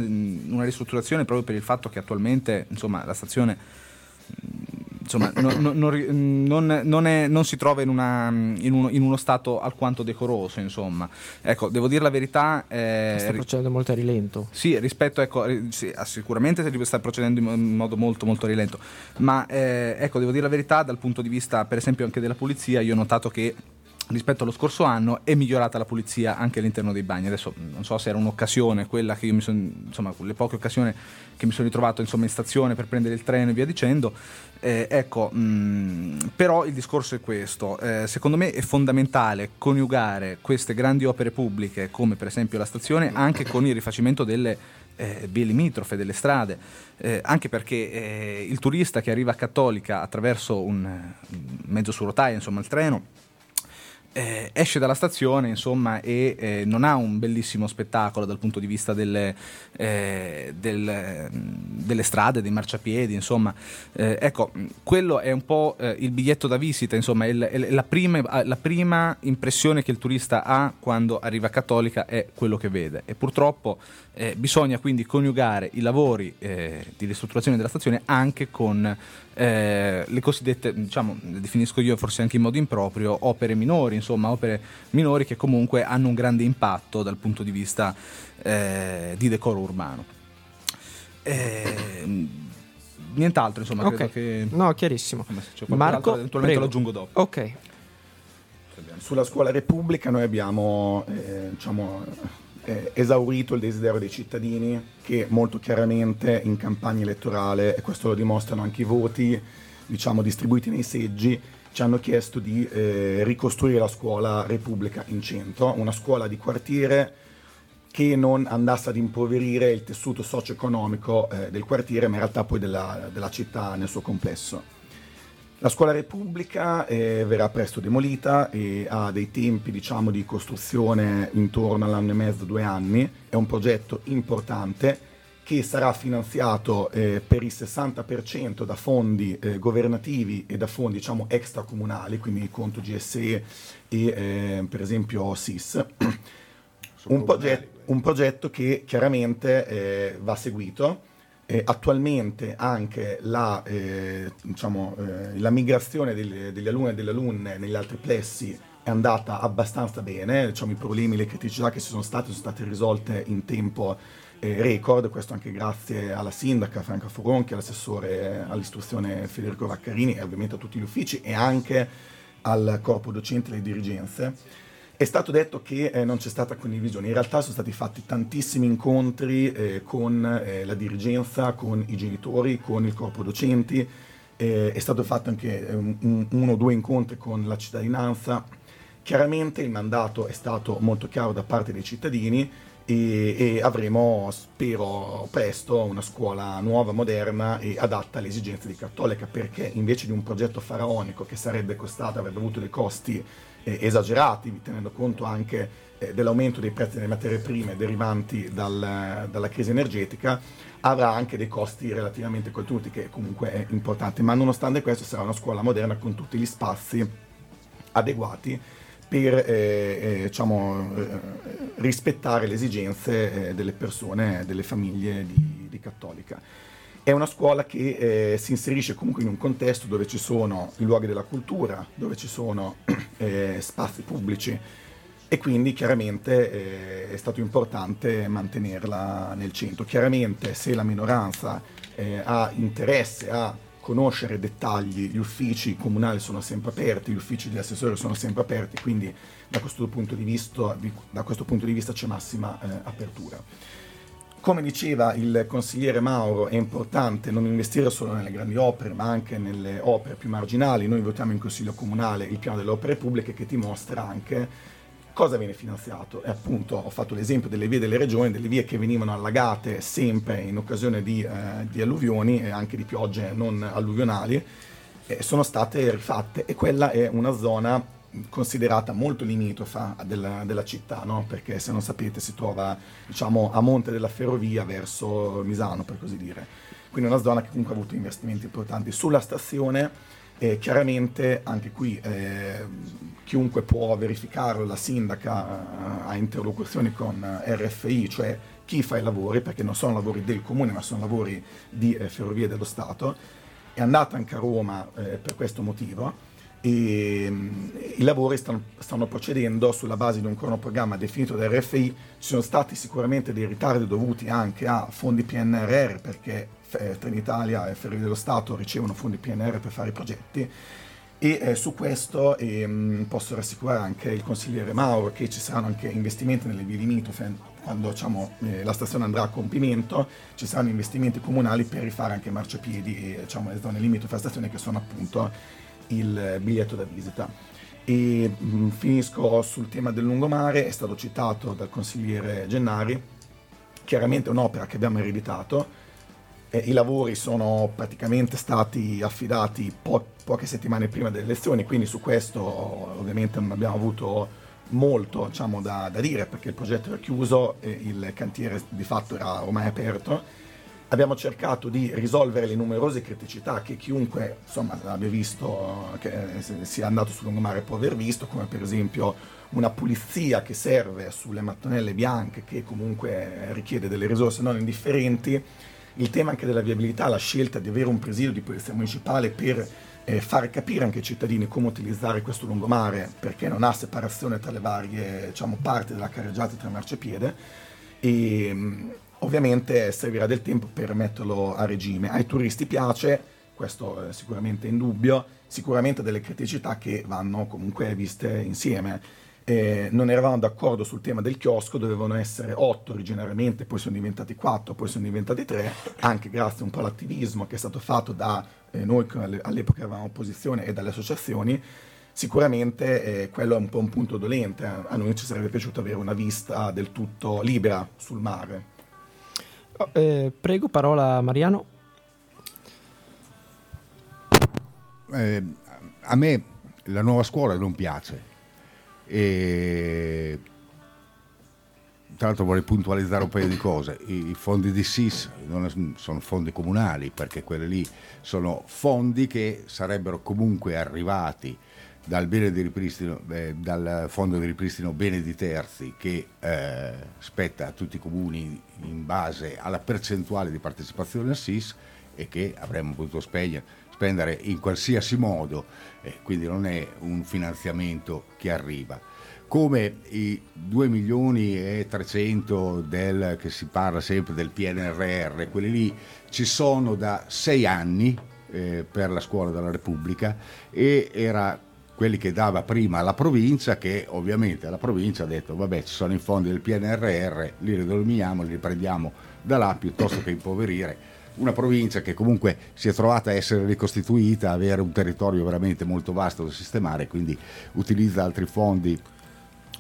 una ristrutturazione proprio per il fatto che attualmente insomma, la stazione insomma, non, non, non, è, non, si trova in, una, in, uno, in, uno, stato alquanto decoroso, insomma. Ecco, devo dire la verità... Eh, sta procedendo molto a rilento. Sì, rispetto, ecco, sì, ah, sicuramente sta procedendo in modo molto, molto rilento, ma eh, ecco, devo dire la verità dal punto di vista, per esempio, anche della pulizia, io ho notato che rispetto allo scorso anno è migliorata la pulizia anche all'interno dei bagni. Adesso non so se era un'occasione, quella che io mi sono, insomma, le poche occasioni che mi sono ritrovato insomma, in stazione per prendere il treno e via dicendo. Eh, ecco, mh, mm, però il discorso è questo. Eh, secondo me è fondamentale coniugare queste grandi opere pubbliche, come per esempio la stazione, anche con il rifacimento delle eh, vie limitrofe, delle strade, eh, anche perché eh, il turista che arriva a Cattolica attraverso un, mezzo su rotaia, insomma il treno, eh, esce dalla stazione insomma e eh, non ha un bellissimo spettacolo dal punto di vista delle, eh, del, delle strade, dei marciapiedi insomma. Eh, ecco quello è un po' eh, il biglietto da visita insomma il, è la, prima, la, prima, impressione che il turista ha quando arriva a Cattolica è quello che vede. E purtroppo eh, bisogna quindi coniugare i lavori di ristrutturazione della stazione anche con eh, le cosiddette, diciamo, le definisco io forse anche in modo improprio, opere minori, insomma, opere minori che comunque hanno un grande impatto dal punto di vista eh, di decoro urbano. Eh, nient'altro, insomma, okay. credo che... No, chiarissimo. Marco, eventualmente prego. lo aggiungo dopo. Ok. Sulla scuola Repubblica noi abbiamo, eh, diciamo, eh, esaurito il desiderio dei cittadini che molto chiaramente in campagna elettorale, e questo lo dimostrano anche i voti diciamo, distribuiti nei seggi, ci hanno chiesto di eh, ricostruire la scuola Repubblica in centro, una scuola di quartiere che non andasse ad impoverire il tessuto socio-economico eh, del quartiere, ma in realtà poi della, della città nel suo complesso. La scuola Repubblica eh, verrà presto demolita e ha dei tempi diciamo, di costruzione intorno all'anno e mezzo, due anni. È un progetto importante che sarà finanziato eh, per il 60% da fondi eh, governativi e da fondi diciamo, extracomunali, quindi conto GSE e eh, per esempio SIS. Un, proget- un, progetto che chiaramente eh, va seguito eh, attualmente anche la, eh, diciamo, eh, la migrazione degli, degli, alunni e delle alunne negli altri plessi è andata abbastanza bene, diciamo, i problemi, le criticità che ci sono state sono state risolte in tempo eh, record, questo anche grazie alla sindaca Franca Furonchi, all'assessore all'istruzione Federico Vaccarini e ovviamente a tutti gli uffici e anche al corpo docente e alle dirigenze. È stato detto che eh, non c'è stata condivisione, in realtà sono stati fatti tantissimi incontri eh, con eh, la dirigenza, con i genitori, con il corpo docenti, eh, è stato fatto anche eh, un, uno o due incontri con la cittadinanza. Chiaramente il mandato è stato molto chiaro da parte dei cittadini e, e, avremo, spero, presto una scuola nuova, moderna e adatta alle esigenze di Cattolica, perché invece di un progetto faraonico che sarebbe costato, avrebbe avuto dei costi eh, esagerati, tenendo conto anche eh, dell'aumento dei prezzi delle materie prime derivanti dal, dalla crisi energetica, avrà anche dei costi relativamente contenuti, che comunque è importante. Ma nonostante questo sarà una scuola moderna con tutti gli spazi adeguati per eh, eh, diciamo, eh, rispettare le esigenze eh, delle persone, delle famiglie di, di Cattolica. È una scuola che eh, si inserisce comunque in un contesto dove ci sono i luoghi della cultura, dove ci sono eh, spazi pubblici e quindi chiaramente eh, è stato importante mantenerla nel centro. Chiaramente se la minoranza eh, ha interesse a conoscere dettagli, gli uffici comunali sono sempre aperti, gli uffici di assessore sono sempre aperti, quindi da questo punto di vista, da questo punto di vista c'è massima eh, apertura. Come diceva il consigliere Mauro, è importante non investire solo nelle grandi opere, ma anche nelle opere più marginali. Noi votiamo in Consiglio Comunale il piano delle opere pubbliche che ti mostra anche cosa viene finanziato. E appunto ho fatto l'esempio delle vie delle regioni, delle vie che venivano allagate sempre in occasione di, eh, di alluvioni e anche di piogge non alluvionali, eh, sono state rifatte e quella è una zona considerata molto limitrofa della, della città, no? perché se non sapete si trova diciamo, a monte della ferrovia verso Misano, per così dire. Quindi una zona che comunque ha avuto investimenti importanti. Sulla stazione, eh, chiaramente anche qui eh, chiunque può verificarlo, la sindaca eh, ha interlocuzioni con RFI, cioè chi fa i lavori, perché non sono lavori del comune, ma sono lavori di eh, Ferrovie dello Stato. È andata anche a Roma eh, per questo motivo e mm, i lavori stanno, stanno, procedendo sulla base di un cronoprogramma definito da RFI. Ci sono stati sicuramente dei ritardi dovuti anche a fondi PNRR perché eh, Trenitalia e Ferrovie dello Stato ricevono fondi PNR per fare i progetti e eh, su questo eh, posso rassicurare anche il consigliere Mauro che ci saranno anche investimenti nelle vie limitrofe quando diciamo, eh, la stazione andrà a compimento ci saranno investimenti comunali per rifare anche marciapiedi e diciamo, le zone limitrofe della stazione che sono appunto il biglietto da visita. E mh, mm, finisco sul tema del lungomare, è stato citato dal consigliere Gennari, chiaramente un'opera che abbiamo ereditato, Eh, I lavori sono praticamente stati affidati po- poche settimane prima delle elezioni, quindi su questo ovviamente non abbiamo avuto molto diciamo, da, da, dire perché il progetto era chiuso e il cantiere di fatto era ormai aperto. Abbiamo cercato di risolvere le numerose criticità che chiunque insomma, abbia visto, che sia andato sul lungomare può aver visto, come per esempio una pulizia che serve sulle mattonelle bianche che comunque richiede delle risorse non indifferenti. Il tema anche della viabilità, la scelta di avere un presidio di polizia municipale per eh, fare capire anche ai cittadini come utilizzare questo lungomare perché non ha separazione tra le varie diciamo, parti della carreggiata tra marciapiede. E mm, ovviamente servirà del tempo per metterlo a regime. Ai turisti piace, questo è sicuramente in dubbio, sicuramente delle criticità che vanno comunque viste insieme eh, non eravamo d'accordo sul tema del chiosco, dovevano essere otto originariamente, poi sono diventati quattro, poi sono diventati tre, anche grazie un po' all'attivismo che è stato fatto da eh, noi che all'epoca eravamo opposizione e dalle associazioni. Sicuramente eh, quello è un po' un punto dolente, a noi ci sarebbe piaciuto avere una vista del tutto libera sul mare. Oh, eh, prego, parola Mariano. Eh, a me la nuova scuola non piace e tra l'altro vorrei puntualizzare un paio di cose. I fondi di SIS non sono fondi comunali perché quelli lì sono fondi che sarebbero comunque arrivati dal, eh, dal fondo di ripristino bene di terzi che eh, spetta a tutti i comuni in base alla percentuale di partecipazione al SIS e che avremmo potuto spegnere spendere in qualsiasi modo, eh, quindi non è un finanziamento che arriva. Come i 2 milioni e 300 del, che si parla sempre del PNRR, quelli lì ci sono da sei anni eh, per la scuola della Repubblica e era quelli che dava prima la provincia che ovviamente la provincia ha detto vabbè ci sono i fondi del PNRR, li ridominiamo, li riprendiamo da là piuttosto che impoverire una provincia che comunque si è trovata a essere ricostituita, avere un territorio veramente molto vasto da sistemare, quindi utilizza altri fondi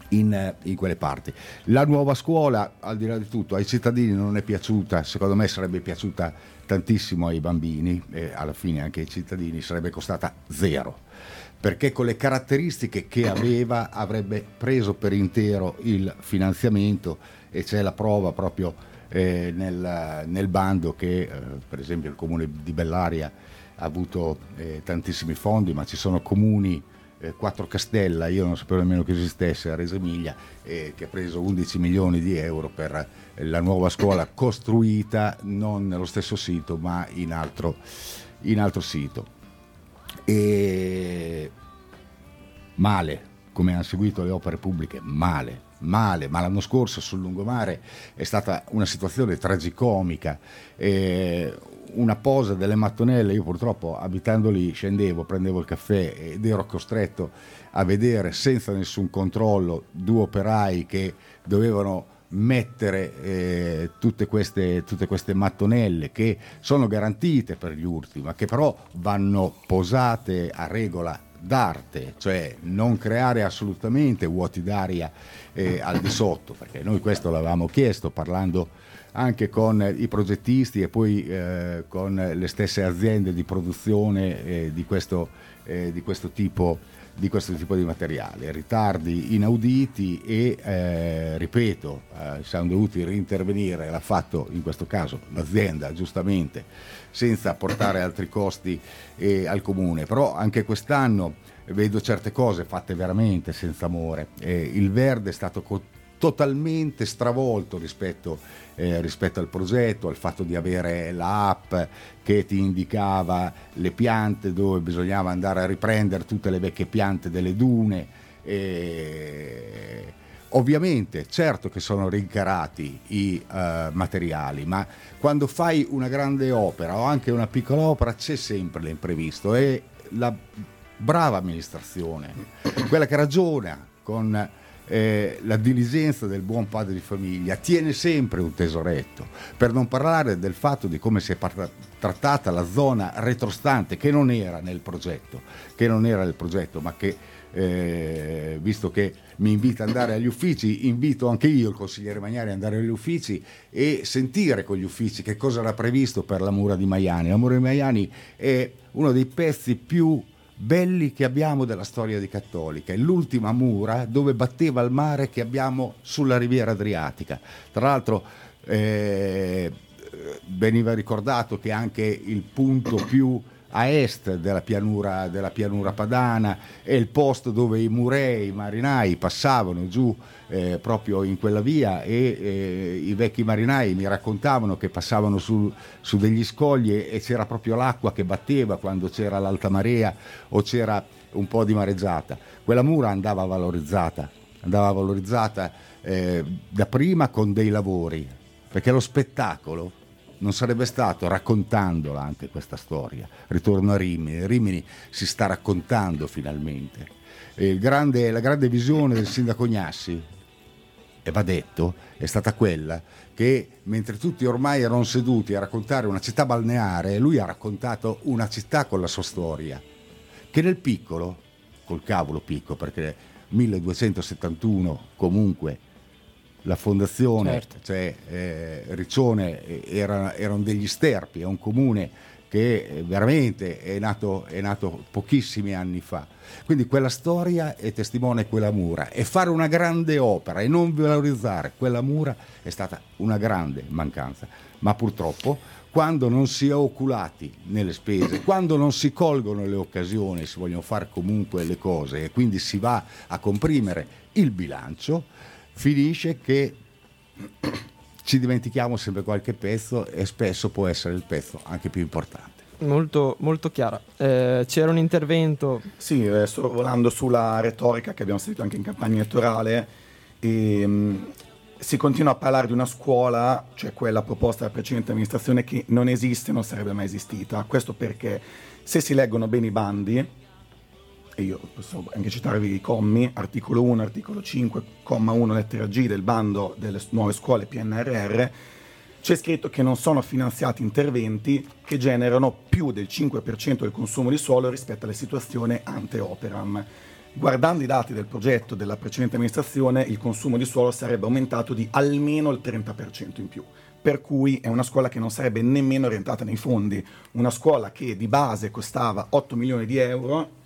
in, in, quelle parti. La nuova scuola, al di là di tutto, ai cittadini non è piaciuta, secondo me sarebbe piaciuta tantissimo ai bambini e alla fine anche ai cittadini sarebbe costata zero perché con le caratteristiche che aveva avrebbe preso per intero il finanziamento e c'è la prova proprio eh, nel, nel, bando che eh, per esempio il comune di Bellaria ha avuto eh, tantissimi fondi, ma ci sono comuni, eh, Quattro Castella, io non sapevo nemmeno che esistesse a Reggio Emilia, che ha preso 11 milioni di euro per la nuova scuola costruita non nello stesso sito ma in altro, in altro sito. E male, come hanno seguito le opere pubbliche, male male, ma l'anno scorso sul lungomare è stata una situazione tragicomica. Eh, una posa delle mattonelle, io purtroppo abitando lì scendevo, prendevo il caffè ed ero costretto a vedere senza nessun controllo due operai che dovevano mettere eh, tutte, queste, tutte, queste, mattonelle che sono garantite per gli urti, ma che però vanno posate a regola d'arte, cioè non creare assolutamente vuoti d'aria eh, al di sotto, perché noi questo l'avevamo chiesto parlando anche con i progettisti e poi eh, con le stesse aziende di produzione eh, di, questo, eh, di questo tipo di questo tipo di materiale, ritardi inauditi e, eh, ripeto, eh, siamo dovuti reintervenire, l'ha fatto in questo caso l'azienda giustamente, senza portare altri costi eh, al comune, però anche quest'anno vedo certe cose fatte veramente senza amore, il verde è stato co- totalmente stravolto rispetto, eh, rispetto, al progetto, al fatto di avere l'app che ti indicava le piante dove bisognava andare a riprendere tutte le vecchie piante delle dune. E... Ovviamente, certo che sono rincarati i uh, materiali, ma quando fai una grande opera o anche una piccola opera c'è sempre l'imprevisto e la brava amministrazione, quella che ragiona con eh, la diligenza del buon padre di famiglia tiene sempre un tesoretto, per non parlare del fatto di come si è part- trattata la zona retrostante che non era nel progetto, che non era nel progetto, ma che eh, visto che mi invita ad andare agli uffici, invito anche io il consigliere Magnari ad andare agli uffici e sentire con gli uffici che cosa era previsto per la mura di Maiani. La mura di Maiani è uno dei pezzi più belli che abbiamo della storia di Cattolica. È l'ultima mura dove batteva il mare che abbiamo sulla riviera Adriatica. Tra l'altro eh, veniva ricordato che anche il punto più a est della pianura, della pianura padana è il posto dove i murei, i marinai passavano giù eh, proprio in quella via e eh, i vecchi marinai mi raccontavano che passavano su, su, degli scogli e c'era proprio l'acqua che batteva quando c'era l'alta marea o c'era un po' di mareggiata. Quella mura andava valorizzata, andava valorizzata eh, da prima con dei lavori, perché lo spettacolo non sarebbe stato raccontandola anche questa storia. Ritorno a Rimini, Rimini si sta raccontando finalmente. Grande, la grande visione del sindaco Gnassi, e va detto, è stata quella che mentre tutti ormai erano seduti a raccontare una città balneare, lui ha raccontato una città con la sua storia, che nel piccolo, col cavolo piccolo, perché 1271 comunque la fondazione, certo. cioè eh, Riccione, eh, era, erano degli sterpi, è un comune che eh, veramente è nato, è nato, pochissimi anni fa. Quindi quella storia è testimone quella mura e fare una grande opera e non valorizzare quella mura è stata una grande mancanza. Ma purtroppo quando non si è oculati nelle spese, quando non si colgono le occasioni, si vogliono fare comunque le cose e quindi si va a comprimere il bilancio, finisce che ci dimentichiamo sempre qualche pezzo e spesso può essere il pezzo anche più importante. Molto, molto chiara. Eh, c'era un intervento. Sì, eh, sto volando sulla retorica che abbiamo sentito anche in campagna elettorale. E, mh, si continua a parlare di una scuola, cioè quella proposta dalla precedente amministrazione, che non esiste non sarebbe mai esistita. Questo perché se si leggono bene i bandi, e io posso anche citarvi i commi, articolo 1, articolo 5, comma 1, lettera G del bando delle nuove scuole PNRR, c'è scritto che non sono finanziati interventi che generano più del 5% del consumo di suolo rispetto alla situazione ante operam. Guardando i dati del progetto della precedente amministrazione, il consumo di suolo sarebbe aumentato di almeno il 30% in più per cui è una scuola che non sarebbe nemmeno orientata nei fondi, una scuola che di base costava 8 milioni di euro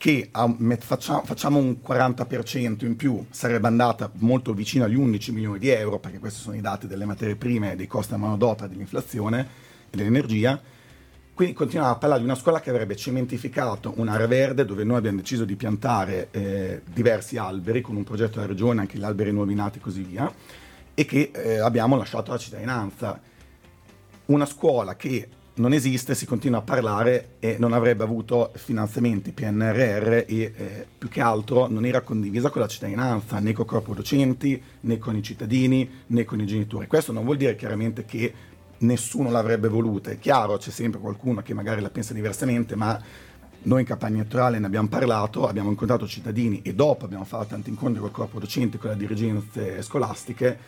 che facciamo, un 40% in più, sarebbe andata molto vicino agli 11 milioni di euro, perché questi sono i dati delle materie prime, dei costi a manodopera, dell'inflazione e dell'energia. Quindi continuiamo a parlare di una scuola che avrebbe cementificato un'area verde dove noi abbiamo deciso di piantare eh, diversi alberi con un progetto della regione, anche gli alberi nuovi nati e così via, e che eh, abbiamo lasciato alla cittadinanza. Una scuola che non esiste, si continua a parlare e non avrebbe avuto finanziamenti PNRR e eh, più che altro non era condivisa con la cittadinanza, né con il corpo docenti, né con i cittadini, né con i genitori. Questo non vuol dire chiaramente che nessuno l'avrebbe voluta, è chiaro, c'è sempre qualcuno che magari la pensa diversamente, ma noi in campagna elettorale ne abbiamo parlato, abbiamo incontrato cittadini e dopo abbiamo fatto tanti incontri col corpo docente, con le dirigenze scolastiche,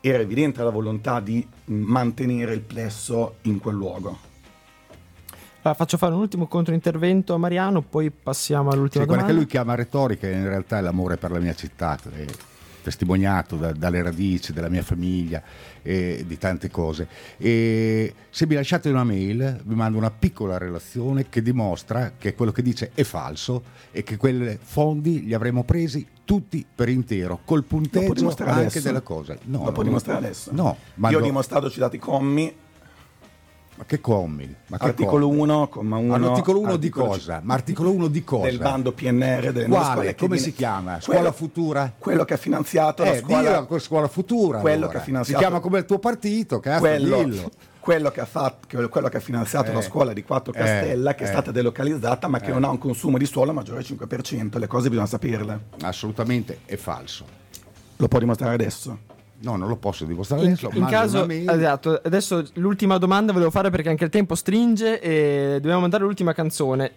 era evidente la volontà di mantenere il plesso in quel luogo. Allora, faccio fare un ultimo controintervento a Mariano, poi passiamo all'ultima sì, domanda. Quella che lui chiama retorica in realtà è l'amore per la mia città, testimoniato da, dalle radici della mia famiglia e di tante cose. E se mi lasciate una mail, vi mando una piccola relazione che dimostra che quello che dice è falso e che quei fondi li avremmo presi tutti per intero, col punteggio anche adesso. della cosa. No, lo può dimostrare adesso. No, Io ho dimostrato, ci dati commi ma che commi? Ma che articolo 1, comma 1. Articolo 1 di cosa? Ma articolo 1 di cosa? Del bando PNR delle Quale? Come si chiama? Scuola quello, Futura? Quello che ha finanziato eh, la scuola. Dio, scuola Futura. Quello allora. che ha finanziato. Si chiama come il tuo partito, cazzo, quello, dillo. Quello che, ha fatto, quello che ha finanziato eh, la scuola di Quattro Castella, eh, che è stata delocalizzata, ma che non ha un consumo di suolo maggiore del 5%. Le cose bisogna saperle. Assolutamente è falso. Lo può dimostrare adesso? No, non lo posso dimostrare in, adesso. In caso, esatto, adesso l'ultima domanda volevo fare perché anche il tempo stringe e dobbiamo mandare l'ultima canzone.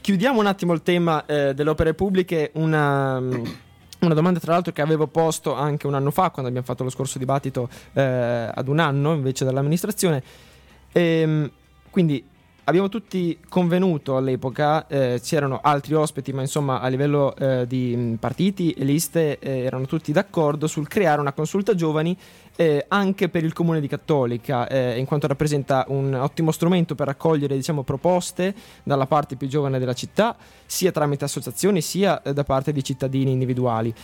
Chiudiamo un attimo il tema eh, delle opere pubbliche, una, mm, una, domanda tra l'altro che avevo posto anche un anno fa quando abbiamo fatto lo scorso dibattito eh, ad un anno invece dall'amministrazione. E, ehm, quindi abbiamo tutti convenuto all'epoca, eh, c'erano altri ospiti, ma insomma a livello eh, di partiti e liste eh, erano tutti d'accordo sul creare una consulta giovani eh, anche per il comune di Cattolica, eh, in quanto rappresenta un ottimo strumento per raccogliere diciamo, proposte dalla parte più giovane della città, sia tramite associazioni sia eh, da parte di cittadini individuali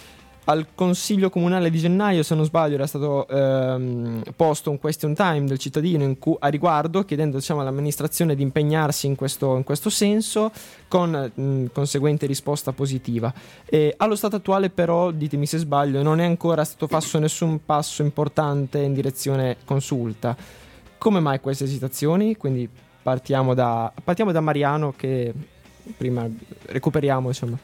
al consiglio comunale di gennaio, se non sbaglio, era stato ehm, posto un question time del cittadino cui, a riguardo, chiedendo diciamo, all'amministrazione di impegnarsi in questo, in questo senso, con mh, conseguente risposta positiva. E allo stato attuale, però, ditemi se sbaglio, non è ancora stato fatto nessun passo importante in direzione consulta. Come mai queste esitazioni? Quindi partiamo da, partiamo da Mariano, che prima recuperiamo, insomma.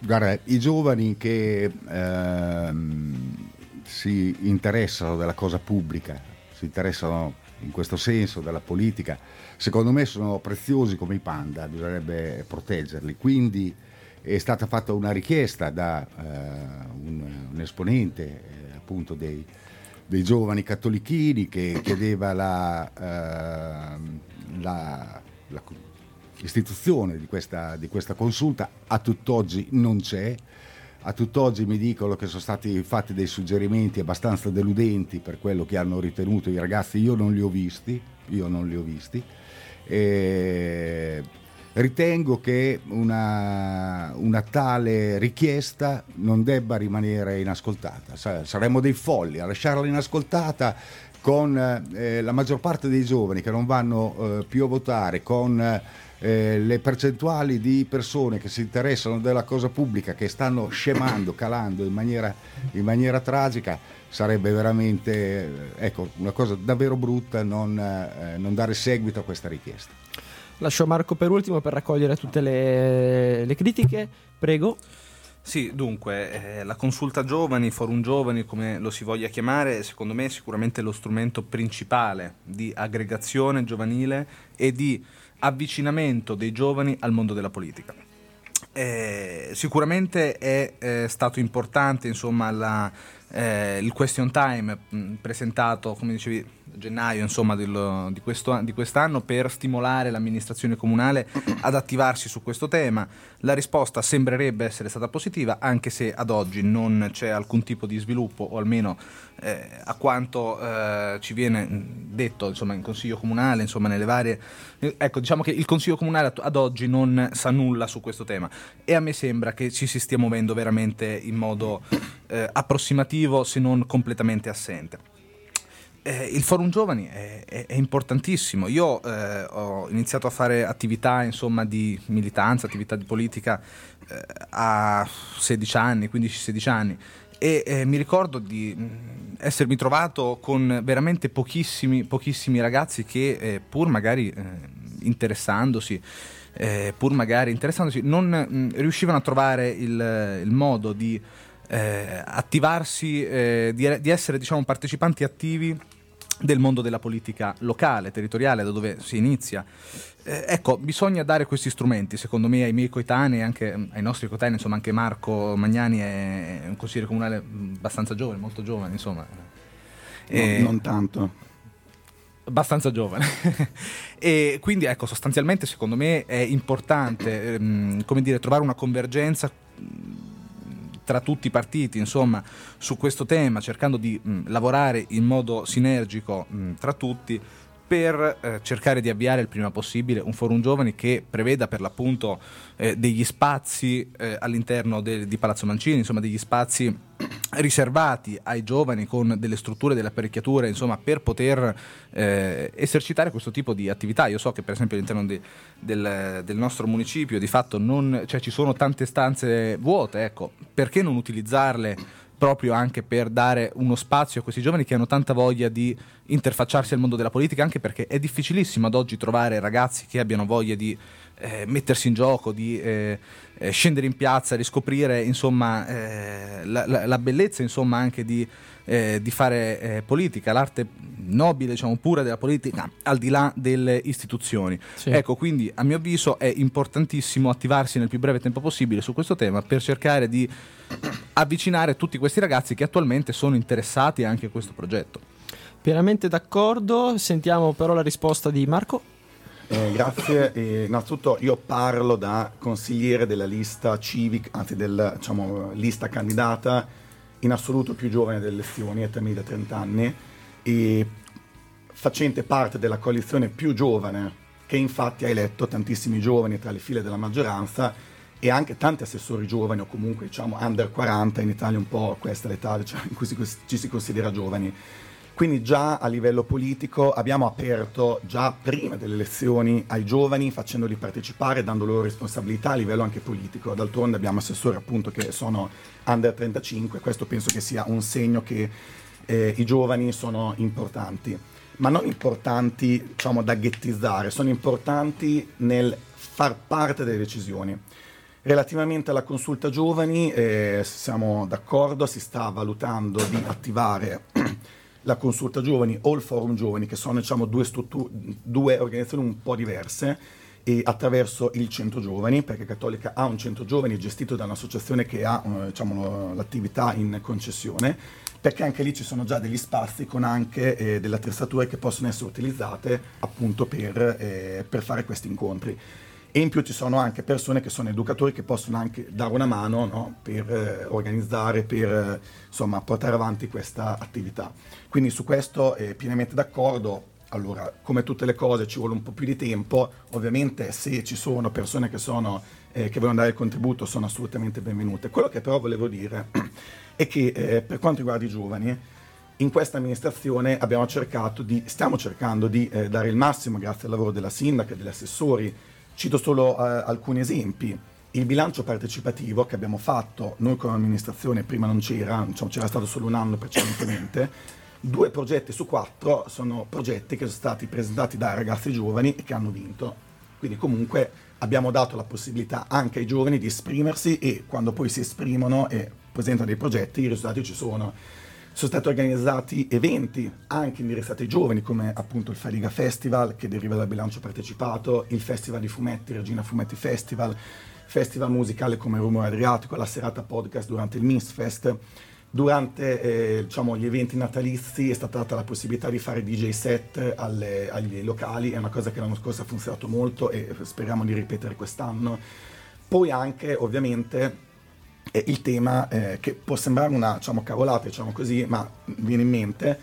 Guarda, i giovani che ehm, si interessano della cosa pubblica, si interessano in questo senso della politica, secondo me sono preziosi come i panda, bisognerebbe proteggerli. Quindi è stata fatta una richiesta da eh, un, un, esponente eh, appunto dei, dei, giovani cattolichini che chiedeva la, eh, la, la istituzione di questa, di questa consulta a tutt'oggi non c'è. A tutt'oggi mi dicono che sono stati fatti dei suggerimenti abbastanza deludenti per quello che hanno ritenuto i ragazzi, io non li ho visti, io non li ho visti. E ritengo che una, una, tale richiesta non debba rimanere inascoltata. Saremmo dei folli a lasciarla inascoltata con eh, la maggior parte dei giovani che non vanno eh, più a votare, con eh, eh, le percentuali di persone che si interessano della cosa pubblica che stanno scemando, calando in maniera, in maniera tragica, sarebbe veramente eh, ecco, una cosa davvero brutta non, eh, non, dare seguito a questa richiesta. Lascio Marco per ultimo per raccogliere tutte le, le critiche, prego. Sì, dunque, eh, la consulta giovani, forum giovani, come lo si voglia chiamare, secondo me è sicuramente lo strumento principale di aggregazione giovanile e di avvicinamento dei giovani al mondo della politica. Eh, sicuramente è eh, stato importante insomma, la, eh, il question time mh, presentato, come dicevi, gennaio insomma, del, di, questo, di, quest'anno per stimolare l'amministrazione comunale ad attivarsi su questo tema. La risposta sembrerebbe essere stata positiva, anche se ad oggi non c'è alcun tipo di sviluppo, o almeno eh, a quanto eh, ci viene detto insomma, in consiglio comunale, insomma, nelle varie. Ecco, diciamo che il consiglio comunale ad oggi non sa nulla su questo tema e a me sembra che ci si stia muovendo veramente in modo eh, approssimativo, se non completamente assente eh, il forum giovani è, è, è importantissimo. Io eh, ho iniziato a fare attività insomma, di militanza, attività di politica eh, a 16 anni, 15-16 anni e eh, mi ricordo di mm, essermi trovato con veramente pochissimi, pochissimi ragazzi che eh, pur magari eh, interessandosi pur magari interessandosi non mh, mm, riuscivano a trovare il, il modo di attivarsi, di, di essere diciamo partecipanti attivi del mondo della politica locale, territoriale, da dove si inizia. Eh, ecco, bisogna dare questi strumenti, secondo me, ai miei coetanei, anche mm, ai nostri coetanei, insomma, anche Marco Magnani è un consigliere comunale mm, abbastanza giovane, molto giovane, insomma. E... Non, non tanto abbastanza giovane e quindi ecco sostanzialmente secondo me è importante ehm, come dire trovare una convergenza tra tutti i partiti insomma, su questo tema, cercando di mh, lavorare in modo sinergico mh, tra tutti per eh, cercare di avviare il prima possibile un forum giovani che preveda per l'appunto eh, degli spazi eh, all'interno de- di Palazzo Mancini, insomma degli spazi riservati ai giovani con delle strutture, delle apparecchiature, insomma per poter eh, esercitare questo tipo di attività. Io so che per esempio all'interno di, del, del, nostro municipio di fatto non, cioè, ci sono tante stanze vuote, ecco, perché non utilizzarle? Proprio anche per dare uno spazio a questi giovani che hanno tanta voglia di interfacciarsi al mondo della politica, anche perché è difficilissimo ad oggi trovare ragazzi che abbiano voglia di eh, mettersi in gioco, di eh, eh, scendere in piazza, riscoprire insomma, eh, la, la, la, bellezza insomma, anche di, eh, di fare eh, politica, l'arte nobile, diciamo, pura della politica, al di là delle istituzioni. Sì. Ecco, quindi a mio avviso è importantissimo attivarsi nel più breve tempo possibile su questo tema per cercare di avvicinare tutti questi ragazzi che attualmente sono interessati anche a questo progetto. Pienamente d'accordo, sentiamo però la risposta di Marco. Eh, grazie. E innanzitutto io parlo da consigliere della lista civic, anzi della diciamo, lista candidata in assoluto più giovane delle elezioni, età media 30 anni, e facente parte della coalizione più giovane, che infatti ha eletto tantissimi giovani tra le file della maggioranza e anche tanti assessori giovani o comunque diciamo under 40, in Italia un po' questa è l'età cioè, in cui si, ci si considera giovani. Quindi già a livello politico abbiamo aperto già prima delle elezioni ai giovani facendoli partecipare, dando loro responsabilità a livello anche politico. D'altronde abbiamo assessori appunto che sono under 35, questo penso che sia un segno che eh, i giovani sono importanti, ma non importanti diciamo da ghettizzare, sono importanti nel far parte delle decisioni. Relativamente alla consulta giovani eh, siamo d'accordo, si sta valutando di attivare la consulta giovani o il forum giovani, che sono diciamo, due, strutture, due organizzazioni un po' diverse, attraverso il centro giovani, perché Cattolica ha un centro giovani gestito da un'associazione che ha eh, diciamo, l'attività in concessione, perché anche lì ci sono già degli spazi con anche eh, delle attrezzature che possono essere utilizzate appunto per, eh, per fare questi incontri e in più ci sono anche persone che sono educatori che possono anche dare una mano no, per eh, organizzare, per eh, insomma, portare avanti questa attività. Quindi su questo è pienamente d'accordo. Allora, come tutte le cose ci vuole un po' più di tempo, ovviamente se ci sono persone che, sono, eh, che vogliono dare il contributo sono assolutamente benvenute. Quello che però volevo dire è che eh, per quanto riguarda i giovani, in questa amministrazione abbiamo cercato di, stiamo cercando di eh, dare il massimo grazie al lavoro della sindaca e degli assessori Cito solo uh, alcuni esempi. Il bilancio partecipativo che abbiamo fatto noi come amministrazione, prima non c'era, diciamo, c'era stato solo un anno precedentemente, due progetti su quattro sono progetti che sono stati presentati dai ragazzi giovani e che hanno vinto. Quindi comunque abbiamo dato la possibilità anche ai giovani di esprimersi e quando poi si esprimono e presentano dei progetti i risultati ci sono. Sono stati organizzati eventi anche indirizzati ai giovani, come appunto il Fariga Festival, che deriva dal bilancio partecipato, il Festival di Fumetti, Regina Fumetti Festival, festival musicale come Rumore Adriatico, la serata podcast durante il Miss Fest. Durante eh, diciamo, gli eventi natalizi è stata data la possibilità di fare DJ set alle, agli locali, è una cosa che l'anno scorso ha funzionato molto e speriamo di ripetere quest'anno. Poi anche ovviamente eh, il tema eh, che può sembrare una diciamo, cavolata, diciamo così, ma viene in mente,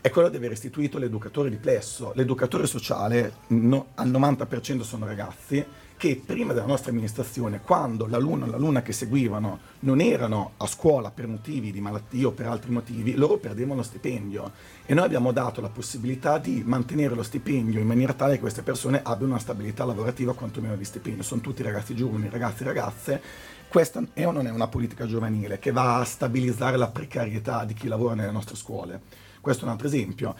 è quello di aver istituito l'educatore di plesso. L'educatore sociale no, al 90% sono ragazzi che prima della nostra amministrazione, quando l'alunno e l'alunna che seguivano non erano a scuola per motivi di malattia o per altri motivi, loro perdevano lo stipendio e noi abbiamo dato la possibilità di mantenere lo stipendio in maniera tale che queste persone abbiano una stabilità lavorativa quantomeno di stipendio. Sono tutti ragazzi giovani, ragazzi e ragazze questa è o non è una politica giovanile che va a stabilizzare la precarietà di chi lavora nelle nostre scuole? Questo è un altro esempio.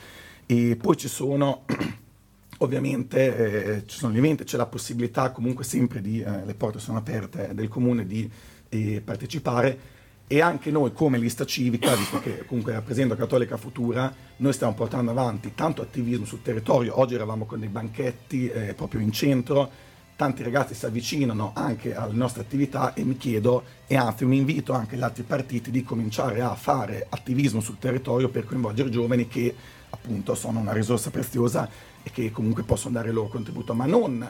E poi ci sono, ovviamente, eh, sono eventi, c'è la possibilità comunque sempre di, eh, le porte sono aperte del comune di eh, partecipare e anche noi come lista civica, visto che comunque rappresento Cattolica Futura, noi stiamo portando avanti tanto attivismo sul territorio, oggi eravamo con dei banchetti eh, proprio in centro, tanti ragazzi si avvicinano anche alle nostre attività e mi chiedo, e anzi un invito anche agli altri partiti di cominciare a fare attivismo sul territorio per coinvolgere giovani che appunto sono una risorsa preziosa e che comunque possono dare il loro contributo, ma non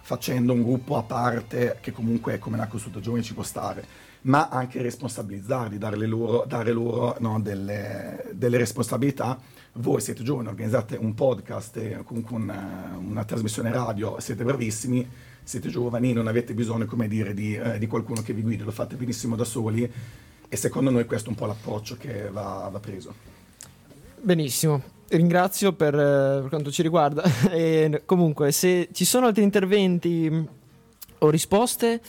facendo un gruppo a parte che comunque come la consulta giovani ci può stare, ma anche responsabilizzarli, dare loro, dare loro no, delle, delle responsabilità voi siete giovani, organizzate un podcast e comunque una, una, trasmissione radio, siete bravissimi, siete giovani, non avete bisogno, come dire, di, eh, di, qualcuno che vi guidi, lo fate benissimo da soli e secondo noi questo è un po' l'approccio che va, va preso. Benissimo, ringrazio per, eh, per quanto ci riguarda e comunque se ci sono altri interventi o risposte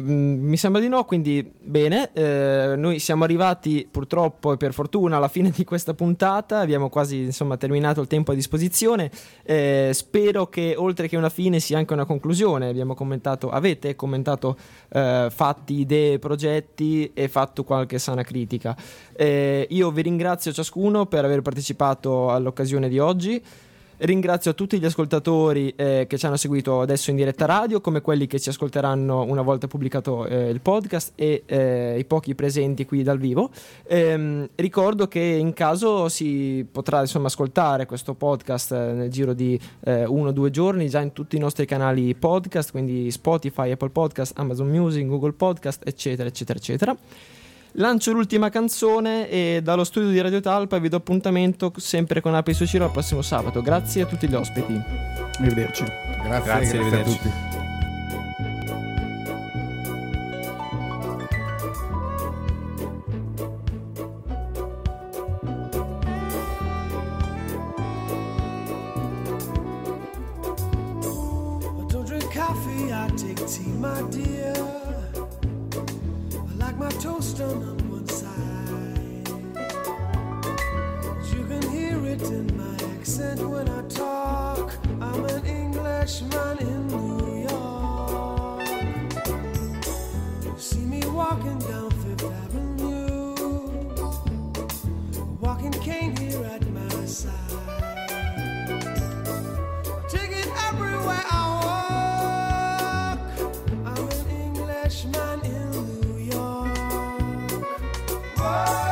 Mm, mi sembra di no, quindi bene. Eh, noi siamo arrivati purtroppo e per fortuna alla fine di questa puntata, abbiamo quasi insomma, terminato il tempo a disposizione. Eh, spero che oltre che una fine sia anche una conclusione. Commentato, avete commentato eh, fatti, idee, progetti e fatto qualche sana critica. Eh, io vi ringrazio ciascuno per aver partecipato all'occasione di oggi. Ringrazio tutti gli ascoltatori eh, che ci hanno seguito adesso in diretta radio, come quelli che ci ascolteranno una volta pubblicato eh, il podcast e eh, i pochi presenti qui dal vivo. Ehm, ricordo che in caso si potrà insomma, ascoltare questo podcast eh, nel giro di eh, uno o due giorni già in tutti i nostri canali podcast, quindi Spotify, Apple Podcast, Amazon Music, Google Podcast, eccetera, eccetera, eccetera. Lancio l'ultima canzone e dallo studio di Radio Talpa vi do appuntamento sempre con Api su Ciro al prossimo sabato. Grazie a tutti gli ospiti. Arrivederci. Grazie, Grazie, grazie a tutti. I don't drink coffee, I take tea, my dear. My toast on one side. You can hear it in my accent when I talk. I'm an Englishman in New York. You see me walking fire.